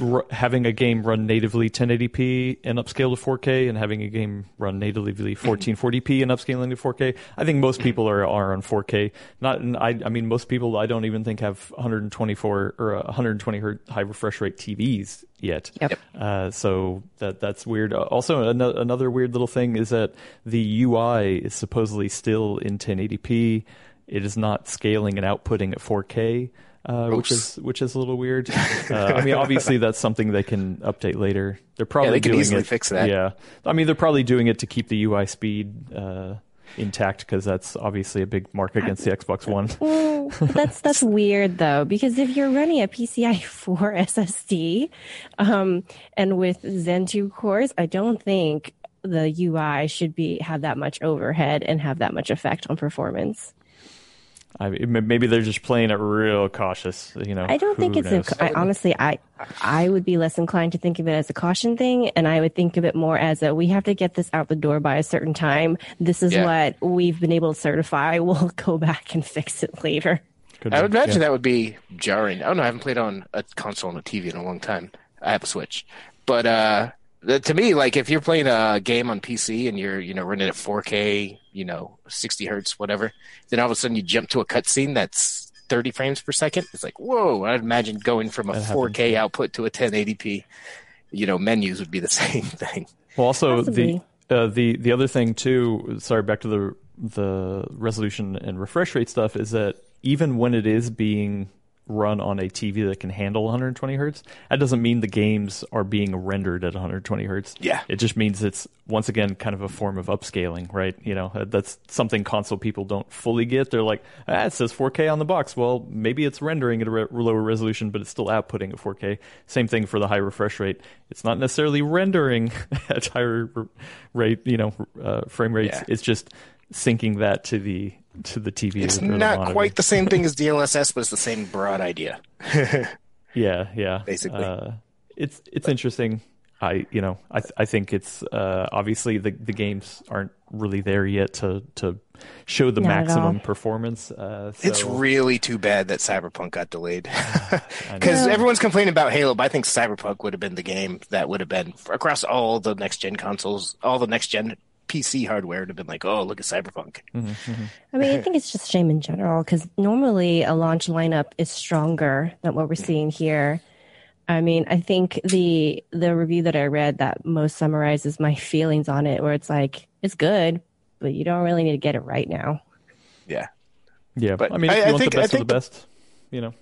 r- having a game run natively 1080p and upscale to 4K, and having a game run natively 1440p and upscaling to 4K. I think most people are are on 4K. Not, I, I mean, most people I don't even think have 124 or 120 hertz high refresh rate TVs yet. Yep. Uh, so that that's weird. Uh, also, another weird little thing is that the UI is supposedly still in 1080p. It is not scaling and outputting at 4K uh, which is which is a little weird. Uh, I mean, obviously that's something they can update later. They're probably yeah, they can doing easily it, fix that. Yeah, I mean they're probably doing it to keep the UI speed uh, intact because that's obviously a big mark against the Xbox One. Well, that's that's weird though because if you're running a PCI 4 SSD um, and with Zen 2 cores, I don't think the UI should be have that much overhead and have that much effect on performance. I maybe they're just playing it real cautious. You know, I don't think it's. A, I, honestly, I I would be less inclined to think of it as a caution thing, and I would think of it more as a we have to get this out the door by a certain time. This is yeah. what we've been able to certify. We'll go back and fix it later. Could I would be, imagine yeah. that would be jarring. I don't know. I haven't played on a console on a TV in a long time. I have a Switch, but uh, to me, like if you're playing a game on PC and you're you know running at 4K, you know 60 hertz, whatever, then all of a sudden you jump to a cutscene that's 30 frames per second. It's like whoa! I'd imagine going from a that 4K happens. output to a 1080p, you know, menus would be the same thing. Well, also Possibly. the uh, the the other thing too. Sorry, back to the the resolution and refresh rate stuff is that even when it is being run on a TV that can handle 120 hertz, that doesn't mean the games are being rendered at 120 hertz. Yeah. It just means it's once again kind of a form of upscaling, right? You know, that's something console people don't fully get. They're like, ah, it says 4K on the box. Well, maybe it's rendering at a re- lower resolution, but it's still outputting at 4K. Same thing for the high refresh rate. It's not necessarily rendering at higher rate, you know, uh, frame rates. Yeah. It's just syncing that to the to the TV. It's not quite the same thing as DLSS, but it's the same broad idea. yeah, yeah. Basically, uh, it's it's interesting. I you know I th- I think it's uh, obviously the the games aren't really there yet to to show the Not maximum performance. Uh, so. It's really too bad that Cyberpunk got delayed because everyone's complaining about Halo, but I think Cyberpunk would have been the game that would have been across all the next gen consoles, all the next gen PC hardware to have been like, oh, look at Cyberpunk. Mm-hmm, mm-hmm. I mean, I think it's just shame in general because normally a launch lineup is stronger than what we're seeing here. I mean, I think the the review that I read that most summarizes my feelings on it, where it's like it's good, but you don't really need to get it right now. Yeah, yeah. But I mean, if I, you I want think, the best of the best, you know.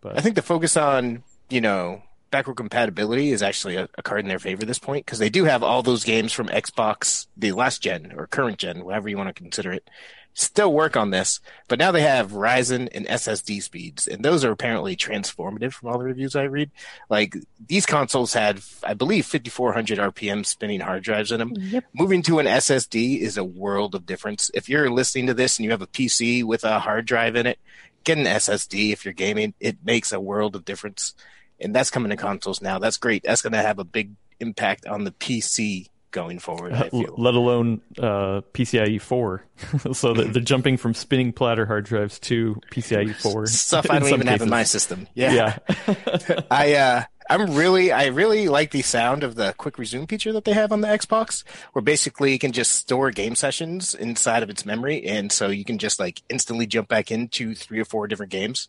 But I think the focus on you know backward compatibility is actually a, a card in their favor at this point because they do have all those games from Xbox, the last gen or current gen, whatever you want to consider it, still work on this. But now they have Ryzen and SSD speeds, and those are apparently transformative from all the reviews I read. Like these consoles had, I believe, 5400 RPM spinning hard drives in them. Yep. Moving to an SSD is a world of difference. If you're listening to this and you have a PC with a hard drive in it, get an SSD if you're gaming. It makes a world of difference. And that's coming to consoles now. That's great. That's going to have a big impact on the PC going forward. I feel. let alone uh, PCIe 4. so they're, they're jumping from spinning platter hard drives to PCIe 4. Stuff I don't even have in my system. Yeah. Yeah. I uh I'm really I really like the sound of the quick resume feature that they have on the Xbox where basically you can just store game sessions inside of its memory and so you can just like instantly jump back into three or four different games.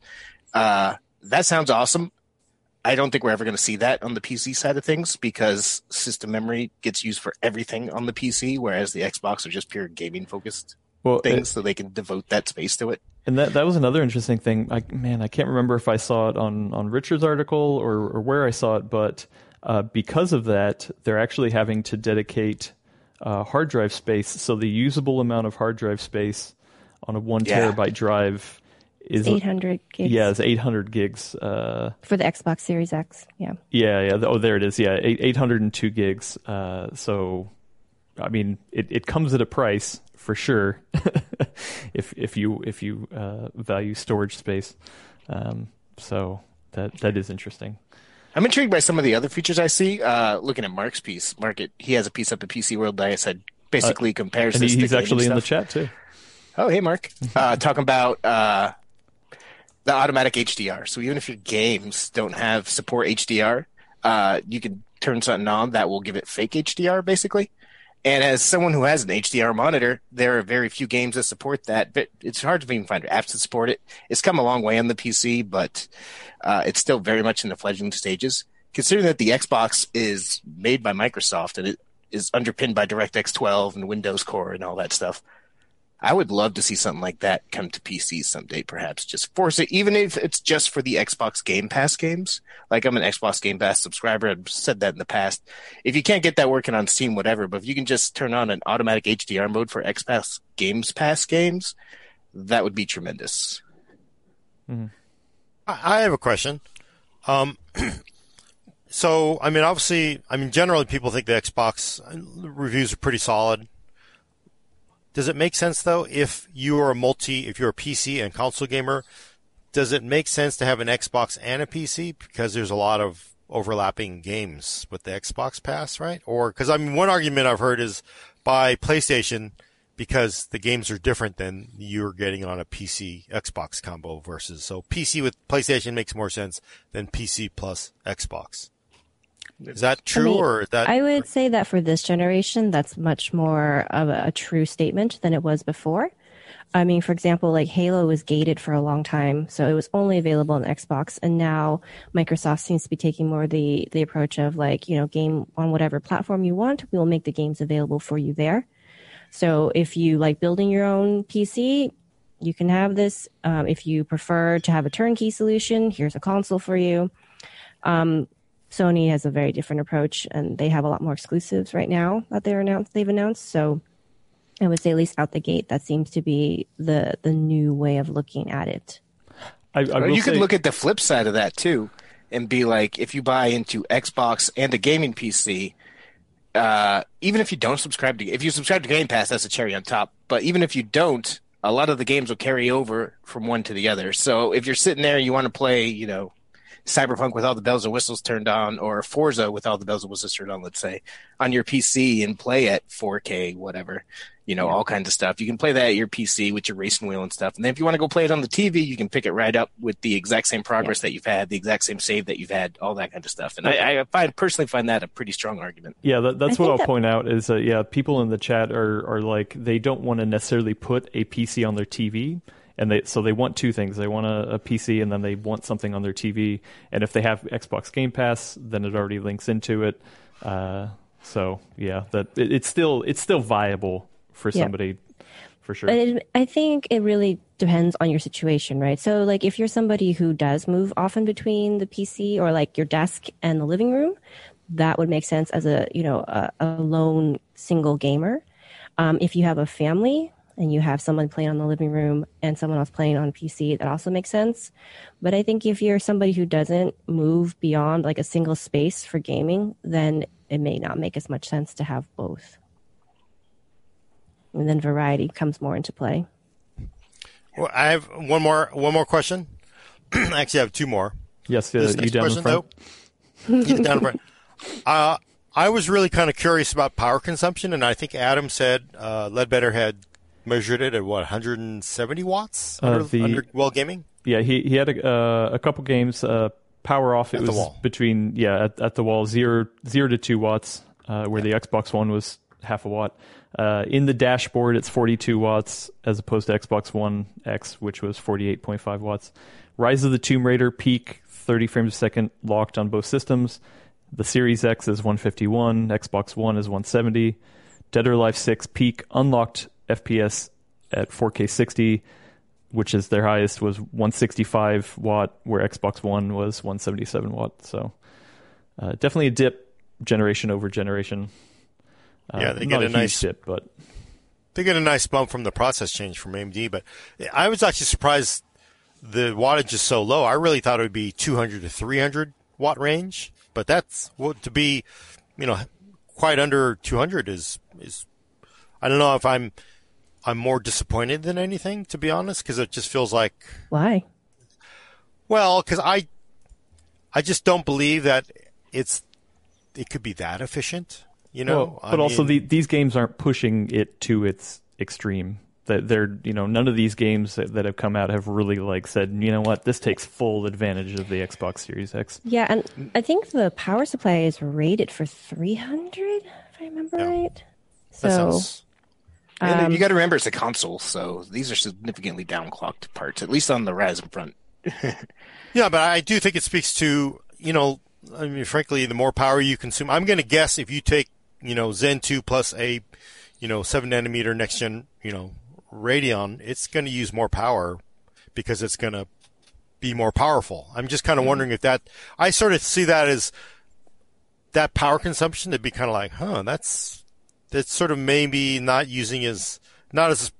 Uh that sounds awesome. I don't think we're ever going to see that on the PC side of things because system memory gets used for everything on the PC, whereas the Xbox are just pure gaming focused well, things, so they can devote that space to it. And that that was another interesting thing. I, man, I can't remember if I saw it on on Richard's article or, or where I saw it, but uh, because of that, they're actually having to dedicate uh, hard drive space. So the usable amount of hard drive space on a one Yeah. terabyte drive is 800 gigs yeah, it's 800 gigs. Uh, for the Xbox Series X. Yeah. yeah, yeah. Oh, there it is. Yeah, eight, 802 gigs. Uh, so, I mean, it, it comes at a price for sure. if if you if you uh, value storage space, um, so that that is interesting. I'm intrigued by some of the other features I see. Uh, looking at Mark's piece, Mark, it, he has a piece up at PC World that I said basically compares And this he, to he's gaming actually in the chat too. Oh, hey, Mark. Uh, talking about uh, the automatic HDR. So even if your games don't have support HDR, uh, you can turn something on that will give it fake HDR, basically. And as someone who has an HDR monitor, there are very few games that support that. But it's hard to even find apps that support it. It's come a long way on the PC, but uh, it's still very much in the fledgling stages. Considering that the Xbox is made by Microsoft and it is underpinned by DirectX 12 and Windows Core and all that stuff, I would love to see something like that come to PC someday, perhaps. Just force it, even if it's just for the Xbox Game Pass games. Like I'm an Xbox Game Pass subscriber. I've said that in the past. If you can't get that working on Steam, whatever, but if you can just turn on an automatic HDR mode for Xbox Games Pass games, that would be tremendous. I I have a question. Um, so, I mean, obviously, I mean, generally people think the Xbox reviews are pretty solid. Does it make sense though if you are a multi, if you're a PC and console gamer, does it make sense to have an Xbox and a PC because there's a lot of overlapping games with the Xbox Pass, right? Or because I mean, one argument I've heard is by PlayStation because the games are different than you're getting on a PC Xbox combo versus so PC with PlayStation makes more sense than PC plus Xbox. Is that true mean, or that I would say that for this generation, that's much more of a, a true statement than it was before. I mean, for example, like Halo was gated for a long time, so it was only available on Xbox, and now Microsoft seems to be taking more the the approach of like, you know, game on whatever platform you want, we will make the games available for you there. So if you like building your own PC, you can have this. Um, if you prefer to have a turnkey solution, here's a console for you. Um, Sony has a very different approach, and they have a lot more exclusives right now that they're announced. They've announced. So I would say at least out the gate, that seems to be the the new way of looking at it. I, I Or will you could look at the flip side of that too, and be like, if you buy into Xbox and a gaming PC, uh, even if you don't subscribe to, if you subscribe to Game Pass, that's a cherry on top. But even if you don't, a lot of the games will carry over from one to the other. So if you're sitting there, and you want to play, you know, Cyberpunk with all the bells and whistles turned on, or Forza with all the bells and whistles turned on, let's say, on your PC and play at 4K, whatever, you know, all kinds of stuff. You can play that at your PC with your racing wheel and stuff. And then if you want to go play it on the TV, you can pick it right up with the exact same progress that you've had, the exact same save that you've had, all that kind of stuff. And I, I find personally find that a pretty strong argument. Yeah, that, that's I what I'll that- point out is that yeah, people in the chat are are like they don't want to necessarily put a PC on their TV, and they so they want two things. They want a, a PC, and then they want something on their TV. And if they have Xbox Game Pass, then it already links into it. Uh, so yeah, that it, it's still it's still viable for Yeah. somebody for sure. It, I think it really depends on your situation, right? So like if you're somebody who does move often between the PC or like your desk and the living room, that would make sense as a you know a, a lone single gamer. Um, if you have a family and you have someone playing on the living room and someone else playing on PC, that also makes sense. But I think if you're somebody who doesn't move beyond like a single space for gaming, then it may not make as much sense to have both. And then variety comes more into play. Well, I have one more one more question. I actually, I have two more. Yes, uh, you down in front. Though, you down in front. Uh, I was really kind of curious about power consumption, and I think Adam said uh, Leadbetter had measured it at what 170 watts uh, under, the, under well gaming. Yeah, he he had a, uh, a couple games. Uh, power off. It at was between yeah at, at, the wall zero zero to two watts, uh, where yeah. the Xbox One was half a watt. Uh, in the dashboard, it's 42 watts as opposed to Xbox One X, which was 48.5 watts. Rise of the Tomb Raider peak 30 frames a second locked on both systems. The Series X is 151, Xbox One is 170. Dead or Alive 6 peak unlocked FPS at 4K 60, which is their highest, was 165 watt, where Xbox One was 177 watt. So uh, definitely a dip generation over generation. Uh, yeah, they get a, a nice dip, but they get a nice bump from the process change from AMD. But I was actually surprised the wattage is so low. I really thought it would be 200 to 300 watt range but that's well, to be, you know, quite under 200 is is. I don't know if I'm I'm more disappointed than anything, to be honest, because it just feels like why. Well, because I I just don't believe that it's it could be that efficient, you know. Well, but I also the, these games aren't pushing it to its extreme that they're you know none of these games that, that, have come out have really like said you know what this takes full advantage of the Xbox Series X. Yeah, and I think the power supply is rated for 300 if I remember yeah. right. So sounds... um, you got to remember it's a console, so these are significantly downclocked parts, at least on the res front. yeah, but I do think it speaks to you know, I mean, frankly, the more power you consume, I'm going to guess if you take you know Zen 2 plus a you know seven nanometer next gen you know Radeon, it's going to use more power because it's going to be more powerful. I'm just kind of mm-hmm. wondering if that, I sort of see that as that power consumption to be kind of like, huh, that's, that's sort of maybe not using as, not as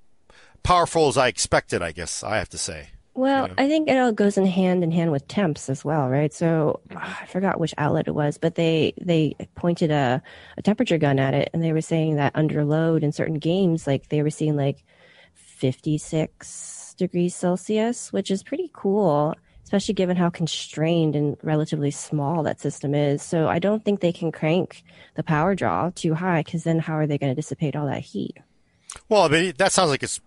powerful as I expected, I guess I have to say. Well, you know? I think it all goes in hand in hand with temps as well, right? So mm-hmm. I forgot which outlet it was, but they they pointed a, a temperature gun at it, and they were saying that under load in certain games, like they were seeing like 56 degrees Celsius, which is pretty cool, especially given how constrained and relatively small that system is. So I don't think they can crank the power draw too high because then how are they going to dissipate all that heat? Well, I mean, that sounds like it's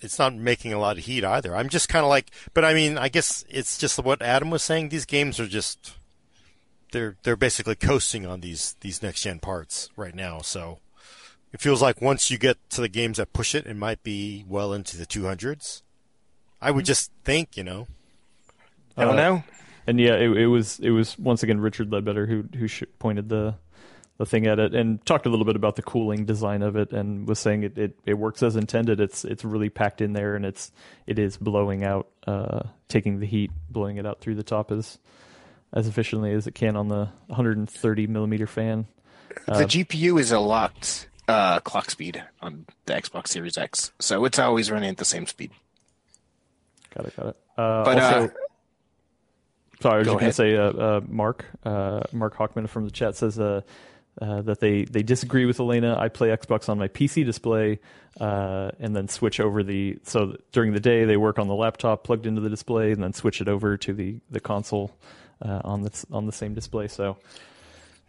it's not making a lot of heat either. I'm just kind of like, but I mean, I guess it's just what Adam was saying. These games are just they're they're basically coasting on these these next gen parts right now. So it feels like once you get to the games that push it, it might be well into the 200s. I would mm-hmm. just think, you know. I don't uh, know. And yeah, it, it, was it was once again Richard Leadbetter who who pointed the the thing at it and talked a little bit about the cooling design of it and was saying it, it, it works as intended. It's it's really packed in there and it's it is blowing out, uh, taking the heat, blowing it out through the top as as efficiently as it can on the 130 millimeter fan. The uh, GPU is a locked uh, clock speed on the Xbox Series X, so it's always running at the same speed. Got it. Got it. Uh, but also, uh, sorry, I was just going to say, uh, uh, Mark, uh, Mark Hachman from the chat says that they they disagree with Alaina. I play Xbox on my PC display, and then switch over the so during the day they work on the laptop plugged into the display, and then switch it over to the the console on the on the same display. So.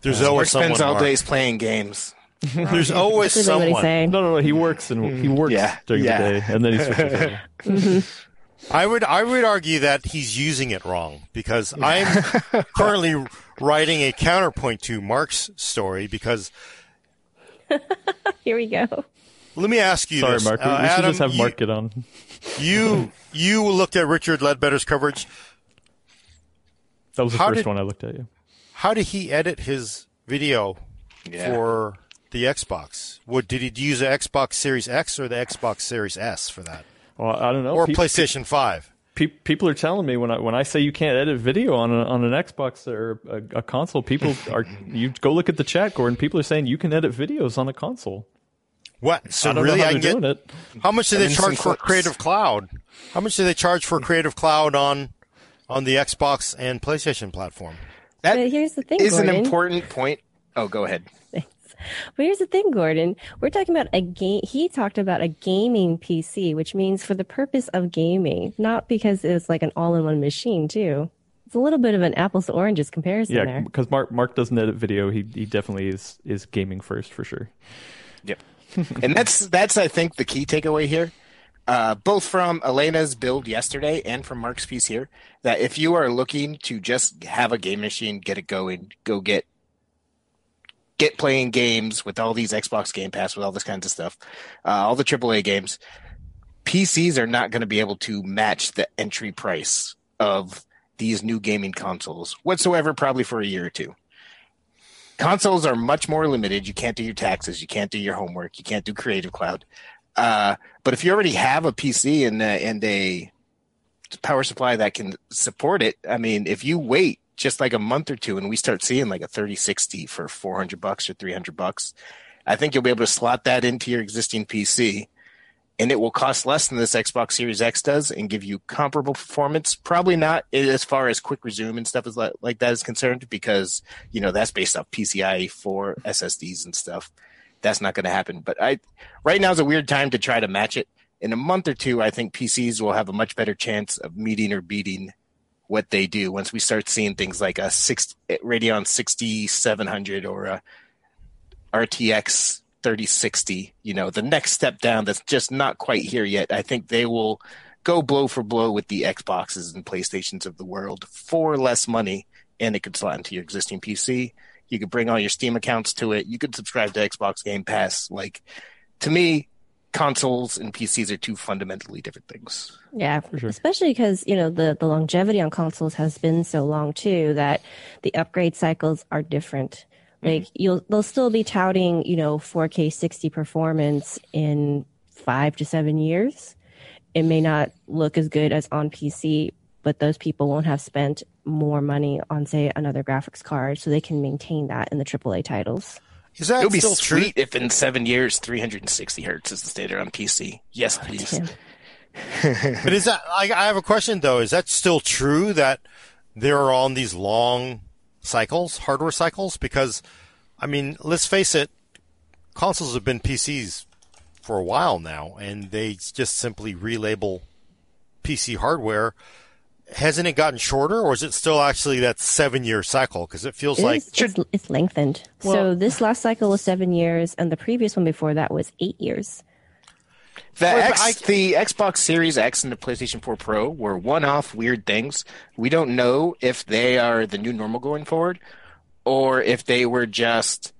There's always spends all days playing games. There's always That's someone. No, no, no. He works and he works yeah, during yeah. the day, and then he switches. Mm-hmm. I would I would argue that he's using it wrong because I'm currently writing a counterpoint to Mark's story because. Here we go. Let me ask you Sorry, this. Mark. We, uh, we should just have Mark get on. You you looked at Richard Leadbetter's coverage. That was the how first did, one I looked at. You. How did he edit his video yeah. for the Xbox. What did he use the Xbox Series X or the Xbox Series S for that? Well, I don't know. or Pe- PlayStation Five. pe- people are telling me when I when I say you can't edit video on a, on an Xbox or a, a console, people are you go look at the chat, Gordon. People are saying you can edit videos on a console. What? So I don't really, know how I they're doing get. it. How much do they charge for. Creative Cloud? How much do they charge for Creative Cloud on on the Xbox and PlayStation platform? That But here's the thing, is an important point. Oh, go ahead. But here's the thing, Gordon. We're talking about a game. He talked about a gaming PC, which means for the purpose of gaming, not because it's like an all-in-one machine, too. It's a little bit of an apples to oranges comparison Yeah, there. because Mark Mark doesn't edit video. He he definitely is is gaming first for sure. Yep. and that's that's I think the key takeaway here, uh, both from Alaina's build yesterday and from Mark's piece here, that if you are looking to just have a game machine, get it going, go get get playing games with all these Xbox Game Pass with all this kinds of stuff, uh, all the AAA games, PCs are not going to be able to match the entry price of these new gaming consoles whatsoever, probably for a year or two consoles are much more limited. You can't do your taxes, you can't do your homework, you can't do Creative Cloud. Uh, but if you already have a PC and uh, and a power supply that can support it, I mean, if you wait just like a month or two and we start seeing like a 3060 for 400 bucks or 300 bucks, I think you'll be able to slot that into your existing PC and it will cost less than this Xbox Series X does and give you comparable performance. Probably not as far as quick resume and stuff is like, like that is concerned because you know that's based off PCIe 4 SSDs and stuff. That's not going to happen. But I right now is a weird time to try to match it. In a month or two, I think PCs will have a much better chance of meeting or beating what they do once we start seeing things like a six Radeon 6700 or a RTX 3060, you know, the next step down that's just not quite here yet. I think they will go blow for blow with the Xboxes and PlayStations of the world for less money, and it could slot into your existing PC. You could bring all your Steam accounts to it. You could subscribe to Xbox Game Pass. Like, to me, consoles and PCs are two fundamentally different things. Yeah, sure. especially because you know the the longevity on consoles has been so long too that the upgrade cycles are different. Mm-hmm. Like you'll they'll still be touting you know 4K 60 performance in five to seven years. It may not look as good as on PC, but those people won't have spent more money on say another graphics card, so they can maintain that in the AAA titles. Is that It would be still true? sweet if in seven years, 360 hertz is the standard on PC. Yes, please. But is that? I, I have a question though. Is that still true that they're on these long cycles, hardware cycles? Because, I mean, let's face it, consoles have been PCs for a while now, and they just simply relabel PC hardware. Hasn't it gotten shorter, or is it still actually that seven-year cycle? Because it feels It like is- it's, it's lengthened. so this last cycle was seven years, and the previous one before that was eight years. The, Well, X, the Xbox Series X and the PlayStation 4 Pro were one-off weird things. We don't know if they are the new normal going forward, or if they were just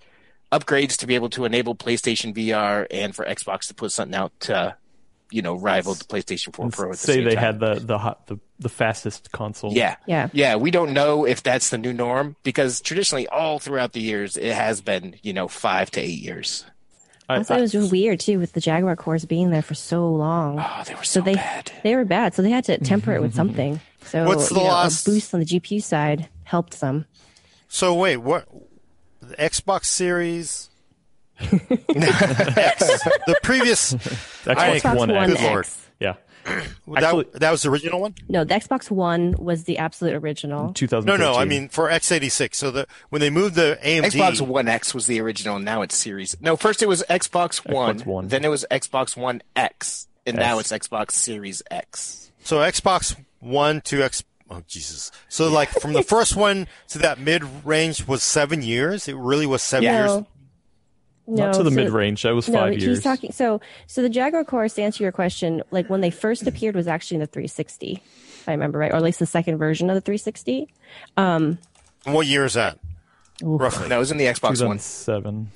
upgrades to be able to enable PlayStation VR and for Xbox to put something out to, you know, rival the PlayStation 4 Pro. At the Say same they time. had the the hot the, the fastest console. Yeah. Yeah. Yeah. We don't know if that's the new norm because traditionally, all throughout the years, it has been, you know, five to eight years. I, Also, it was really weird too with the Jaguar cores being there for so long. Oh, they were so so, they bad. they were bad, so they had to temper it with something. So What's the you know, last- a boost on the GPU side helped some. So wait, what? The Xbox Series. X, the previous Xbox Xbox One, One X. Good lord. X. Yeah, that, that was the original one. No, the Xbox One was the absolute original. 2013. No, no, I mean for x86. So the when they moved the AMD, Xbox One X was the original, now it's Series. No, first it was Xbox One, One. then it was Xbox One X, and now it's Xbox Series X. so Xbox One to X. Oh Jesus! So like from the first one to that mid range was seven years. It really was seven Yeah. years. No, no, not to the so- mid range. That was No, five he's years. talking. So, so the Jaguar cores, to answer your question, like when they first appeared, was actually in the 360, if I remember right, or at least the second version of the 360. Um, What year is that? Roughly. No, it was in the Xbox One. Seven.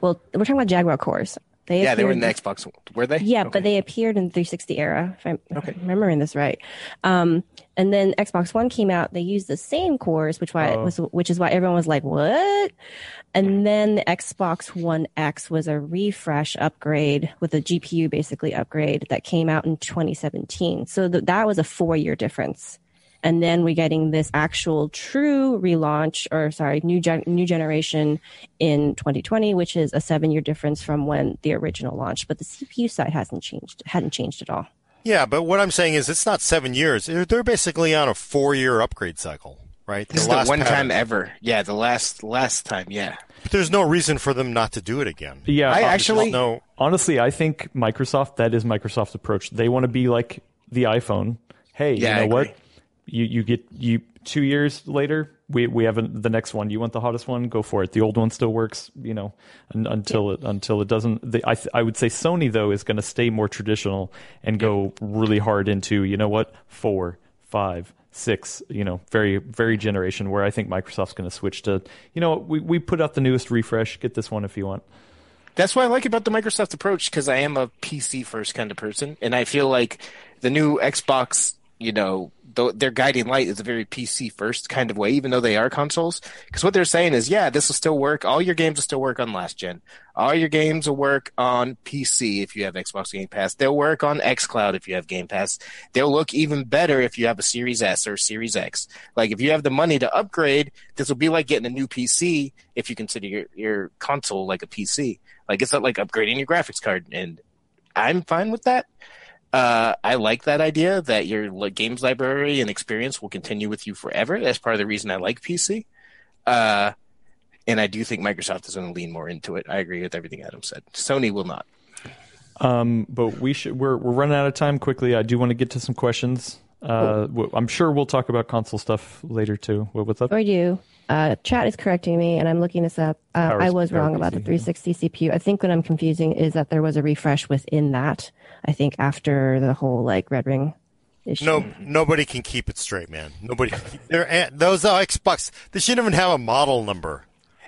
Well, we're talking about Jaguar cores. They Yeah, they were in the Xbox Were they? Yeah, Okay. but they appeared in the 360 era, if I'm okay. remembering this right. Um, and then Xbox One came out. They used the same cores, which why Oh. was which is why everyone was like, "What?" And then the Xbox One X was a refresh upgrade with a GPU basically upgrade that came out in 2017. So th- that was a four year difference. And then we're getting this actual true relaunch or sorry, new gen- new generation in 2020, which is a seven year difference from when the original launched. But the CPU side hasn't changed, hadn't changed at all. Yeah, but what I'm saying is it's not seven years. They're, they're basically on a four year upgrade cycle, right? This is the one time ever. Yeah, the last last time. Yeah. But there's no reason for them not to do it again. Yeah, I actually No, honestly, I think Microsoft that is Microsoft's approach. They want to be like the iPhone. Hey, Yeah, you know agree. what? You you get you two years later. We we have a, the next one. You want the hottest one? Go for it. The old one still works. You know, un, until it until it doesn't. The, I th- I would say Sony though is going to stay more traditional and go really hard into you know what four five six you know very very generation where I think Microsoft's going to switch to you know we we put out the newest refresh. Get this one if you want. That's what I like about the Microsoft approach because I am a PC first kind of person, and I feel like the new Xbox, you know, th- their guiding light is a very PC first kind of way, even though they are consoles. Because what they're saying is, yeah, this will still work. All your games will still work on last gen. All your games will work on PC if you have Xbox Game Pass. They'll work on XCloud if you have Game Pass. They'll look even better if you have a Series S or Series X. Like if you have the money to upgrade, this will be like getting a new PC if you consider your, your console like a PC. Like it's not like upgrading your graphics card, and I'm fine with that. Uh, I like that idea that your games library and experience will continue with you forever. That's part of the reason I like PC. Uh, and I do think Microsoft is going to lean more into it. I agree with everything Adam said. Sony will not. Um, but we should. We're we're running out of time quickly. I do want to get to some questions. Uh, w- I'm sure we'll talk about console stuff later too. What, what's up? Or you. Uh, chat is correcting me, and I'm looking this up. Uh, I was Power wrong about the PC, 360 CPU. I think what I'm confusing is that there was a refresh within that. I think after the whole like Red Ring issue. no, nobody can keep it straight, man. Nobody. They're, those are Xbox. They shouldn't even have a model number.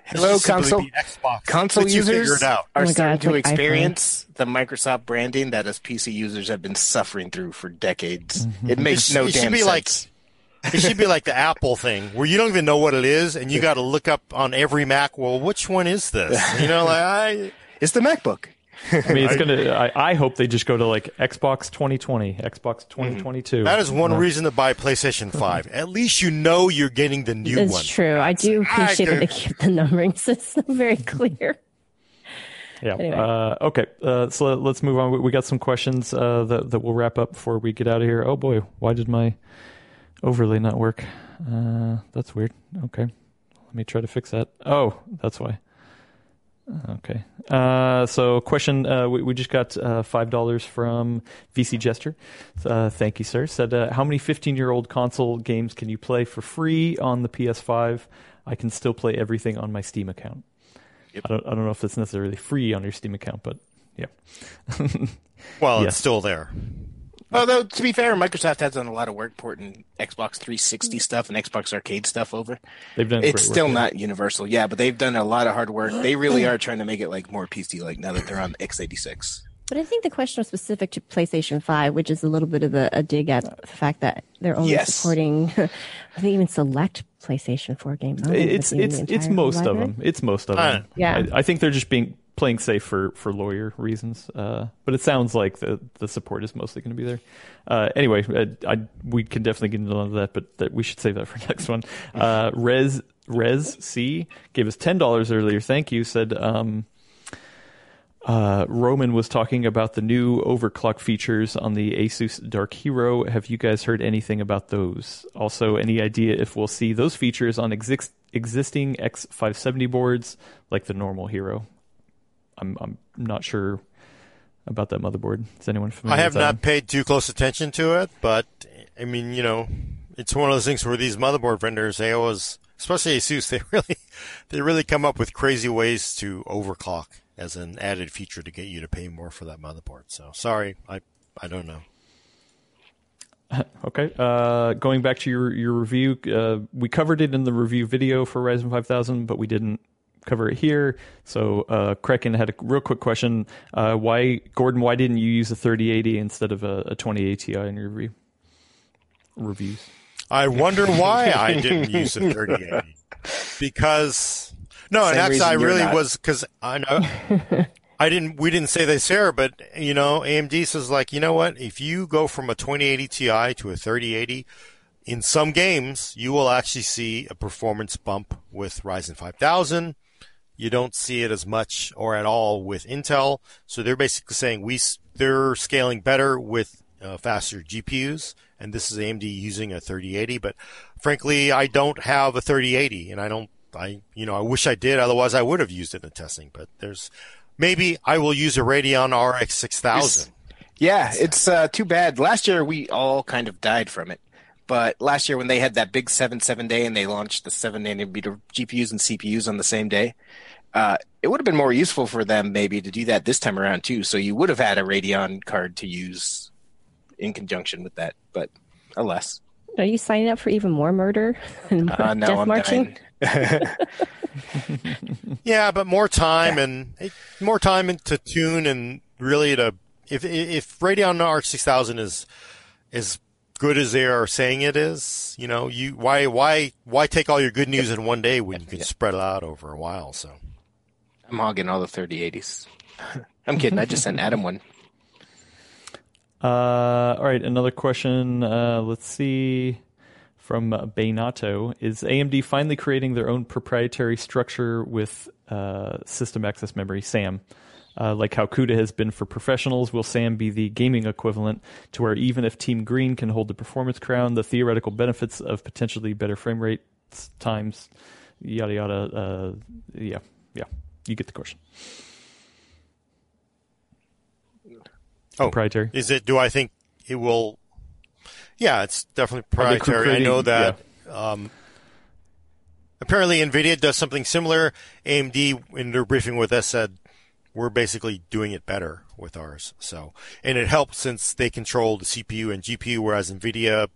Hello, console- Xbox. Console Let you users it out. are Oh my God, starting to like iPhone. experience the Microsoft branding that us PC users have been suffering through for decades. Mm-hmm. It makes It no should- it should be sense. like- It should be like the Apple thing, where you don't even know what it is, and you got to look up on every Mac. Well, which one is this? You know, like I. it's the MacBook. I mean, it's gonna. I, I hope they just go to like Xbox 2020, Xbox 2022. That is one reason to buy PlayStation Five. At least you know you're getting the new It's one. That's true. I do appreciate that they keep the numbering system very clear. Yeah. Anyway. Uh, okay. Uh, so let's move on. We- We got some questions uh, that that we'll wrap up before we get out of here. Oh boy, why did my overlay not work? Uh, that's weird. Okay. Let me try to fix that. Oh, that's why. Okay. Uh, so, question. Uh, we, we just got uh, five dollars from VC Jester. Uh, thank you, sir. Said, uh, how many fifteen-year-old console games can you play for free on the PS5? I can still play everything on my Steam account. I don't. I don't know if it's necessarily free on your Steam account, but yeah. Well, it's still there. Although to be fair, Microsoft has done a lot of work porting Xbox 360 stuff and Xbox Arcade stuff over. They've done. It's still work. not universal, yeah, but they've done a lot of hard work. They really are trying to make it like more PC like now that they're on x86. But I think the question was specific to PlayStation 5, which is a little bit of a, a dig at the fact that they're only Yes. supporting, I think even select PlayStation 4 games. I It's it's it's entire most of them. It's most of Uh, them. Yeah. I, I think they're just being playing safe for for lawyer reasons. Uh, but it sounds like the the support is mostly going to be there. Uh, anyway, I, I we can definitely get into that, but that we should save that for next one. Uh, Res Res C gave us ten dollars earlier. Thank you. Said. Um, uh, Roman was talking about the new overclock features on the Asus Dark Hero. Have you guys heard anything about those? Also, any idea if we'll see those features on exist- existing X570 boards like the normal Hero? I'm I'm not sure about that motherboard. Is anyone familiar? I have not paid too close attention to it, but I mean, you know, it's one of those things where these motherboard vendors, they always, especially Asus, they really, they really come up with crazy ways to overclock as an added feature to get you to pay more for that motherboard. So sorry, I, I don't know. Okay. Uh, going back to your your review, uh, we covered it in the review video for Ryzen 5000, but we didn't cover it here. So uh, Kraken had a real quick question: uh, Why, Gordon? Why didn't you use a 3080 instead of a, a 2080 Ti in your review? Reviews. I wonder why I didn't use a 3080. Because, No, and actually, I really was because I know I didn't. We didn't say this here, but you know, AMD says like, you know what? If you go from a 2080 Ti to a 3080, in some games, you will actually see a performance bump with Ryzen 5000. You don't see it as much or at all with Intel. So they're basically saying we they're scaling better with uh, faster GPUs, and this is AMD using a 3080. But frankly, I don't have a 3080, and I don't. I you know I wish I did. Otherwise, I would have used it in testing. But there's maybe I will use a Radeon RX 6000. Yeah, it's uh, too bad. Last year we all kind of died from it. But last year when they had that big seven seven day and they launched the seven nanometer GPUs and CPUs on the same day, uh, it would have been more useful for them maybe to do that this time around too. So you would have had a Radeon card to use in conjunction with that. But alas, Are you signing up for even more murder and more uh, no, death I'm marching? dying. Yeah, but more time and eh, more time to tune and really to if if Radeon RX 6000 is as good as they are saying it is, you know, you why why why take all your good news in one day when you can spread it out over a while? So I'm hogging all the 3080s. I'm kidding. I just sent Adam one. Uh, all right, another question. Uh, let's see. From uh, Baynato. Is AMD finally creating their own proprietary structure with uh, system access memory, SAM? Uh, like how CUDA has been for professionals, will SAM be the gaming equivalent to where even if Team Green can hold the performance crown, the theoretical benefits of potentially better frame rates, times, yada yada. Uh, yeah, yeah, you get the question. Oh. Proprietary. is it? Do I think it will? Yeah, it's definitely proprietary. I know that. Um, apparently, Nvidia does something similar. AMD, in their briefing with us, said we're basically doing it better with ours. So, and it helps since they control the CPU and GPU, whereas Nvidia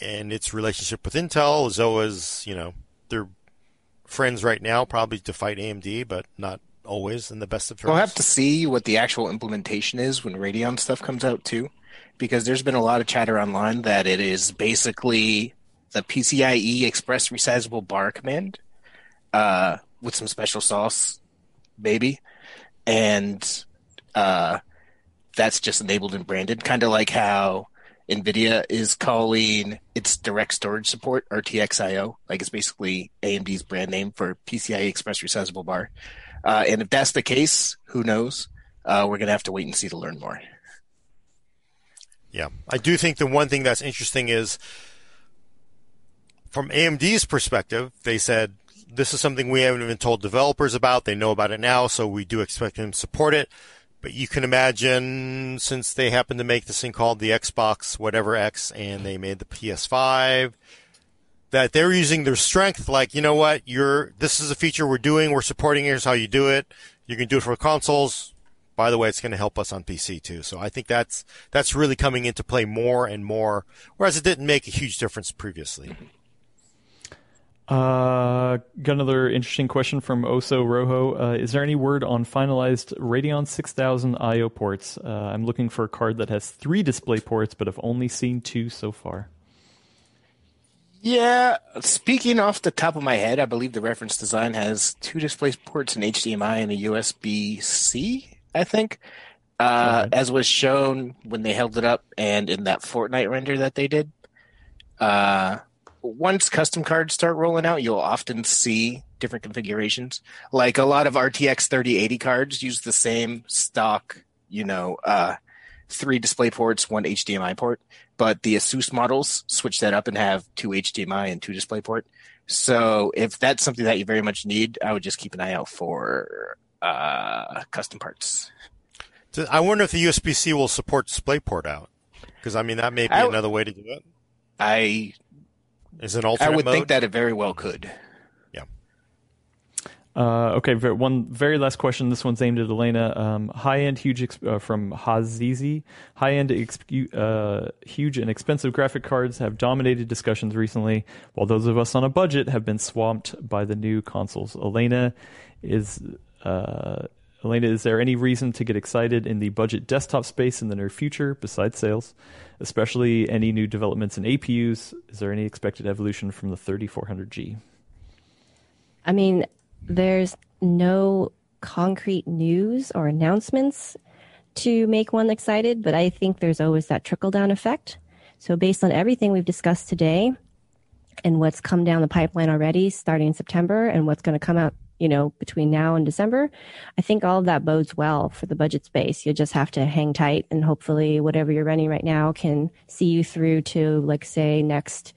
and its relationship with Intel, Zoa's, you know, they're friends right now, probably to fight AMD, but not always in the best of terms. We'll have to see what the actual implementation is when Radeon stuff comes out too, because there's been a lot of chatter online that it is basically the PCIe Express Resizable Bar command uh, with some special sauce, maybe, and uh, that's just enabled and branded, kind of like how NVIDIA is calling its direct storage support RTXIO, like it's basically AMD's brand name for PCIe Express Resizable Bar. Uh, and if that's the case, who knows? Uh, we're going to have to wait and see to learn more. Yeah, I do think the one thing that's interesting is from AMD's perspective, they said this is something we haven't even told developers about. They know about it now, so we do expect them to support it. But you can imagine since they happen to make this thing called the Xbox whatever X and they made the PS5 that they're using their strength like, you know what, you're this is a feature we're doing, we're supporting here's how you do it. You can do it for consoles. By the way, it's going to help us on PC too. So I think that's that's really coming into play more and more, whereas it didn't make a huge difference previously. Uh, got another interesting question from Oso Rojo. Uh, is there any word on finalized Radeon 6000 I/O ports? Uh, I'm looking for a card that has three display ports, but I've only seen two so far. Yeah, speaking off the top of my head, I believe the reference design has two display ports, an HDMI and a USB C, I think. Uh, Okay. As was shown when they held it up and in that Fortnite render that they did. Uh, once custom cards start rolling out, you'll often see different configurations. Like a lot of RTX 3080 cards use the same stock, you know, uh, three display ports, one HDMI port but the Asus models switch that up and have two HDMI and two DisplayPort. So if that's something that you very much need, I would just keep an eye out for uh, custom parts. I wonder if the USB C will support DisplayPort out, because I mean that may be I w- another way to do it. I Is an I would mode. think that it very well could. Yeah. Uh, okay, ver- one very last question. This one's aimed at Alaina. Um, high-end, huge ex- uh, from Hazizi. High-end, ex- uh, huge and expensive graphic cards have dominated discussions recently, while those of us on a budget have been swamped by the new consoles. Alaina is. Uh, Alaina, is there any reason to get excited in the budget desktop space in the near future besides sales? Especially any new developments in APUs? Is there any expected evolution from the 3400G? I mean, there's no concrete news or announcements to make one excited, but I think there's always that trickle down effect. So, based on everything we've discussed today and what's come down the pipeline already starting in September and what's going to come out, you know, between now and December, I think all of that bodes well for the budget space. You just have to hang tight and hopefully whatever you're running right now can see you through to, like, say, next,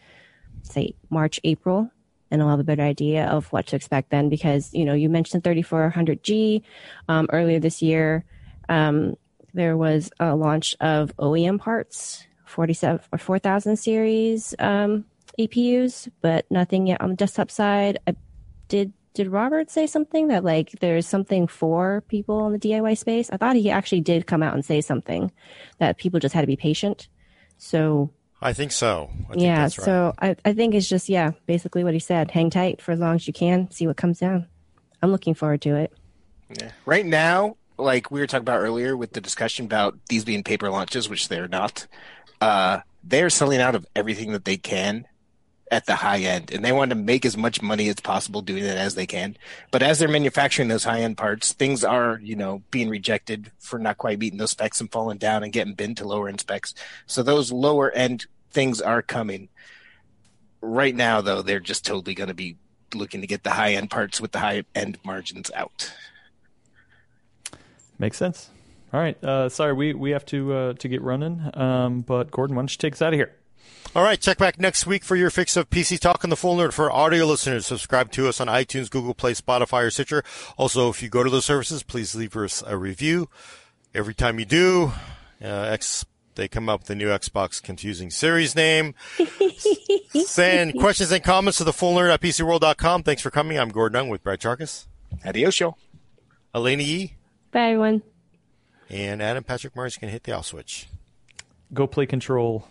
say, March, April. And I'll have a better idea of what to expect then because, you know, you mentioned 3400G um, earlier this year. Um, there was a launch of OEM parts, 47 or 4000 series um, APUs, but nothing yet on the desktop side. I did did Robert say something that like there's something for people in the DIY space? I thought he actually did come out and say something that people just had to be patient. So I think so. I think yeah, that's right. so I, I think it's just yeah, basically what he said. Hang tight for as long as you can, see what comes down. I'm looking forward to it. Yeah. Right now, like we were talking about earlier with the discussion about these being paper launches, which they're not, uh, they're selling out of everything that they can at the high end, and they want to make as much money as possible doing it as they can. But as they're manufacturing those high end parts, things are, you know, being rejected for not quite meeting those specs and falling down and getting binned to lower end specs. So those lower end things are coming. Right now, though, they're just totally going to be looking to get the high end parts with the high end margins out. Makes sense. All right. Uh, sorry, we, we have to uh, to get running. Um, but Gordon, why don't you take us out of here? All right, check back next week for your fix of PC Talk and the Full Nerd. For audio listeners, subscribe to us on iTunes, Google Play, Spotify, or Stitcher. Also, if you go to those services, please leave us a review. Every time you do, uh, X they come up with a new Xbox confusing series name. Send questions and comments to the full nerd at PCWorld.com. Thanks for coming. I'm Gordon Ung with Brad Chacos, Adios, y'all. Alaina Yee, Bye everyone. and Adam Patrick Murray's going to hit the off switch. Go play Control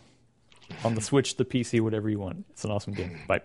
on the Switch, the PC, whatever you want. It's an awesome game. Bye.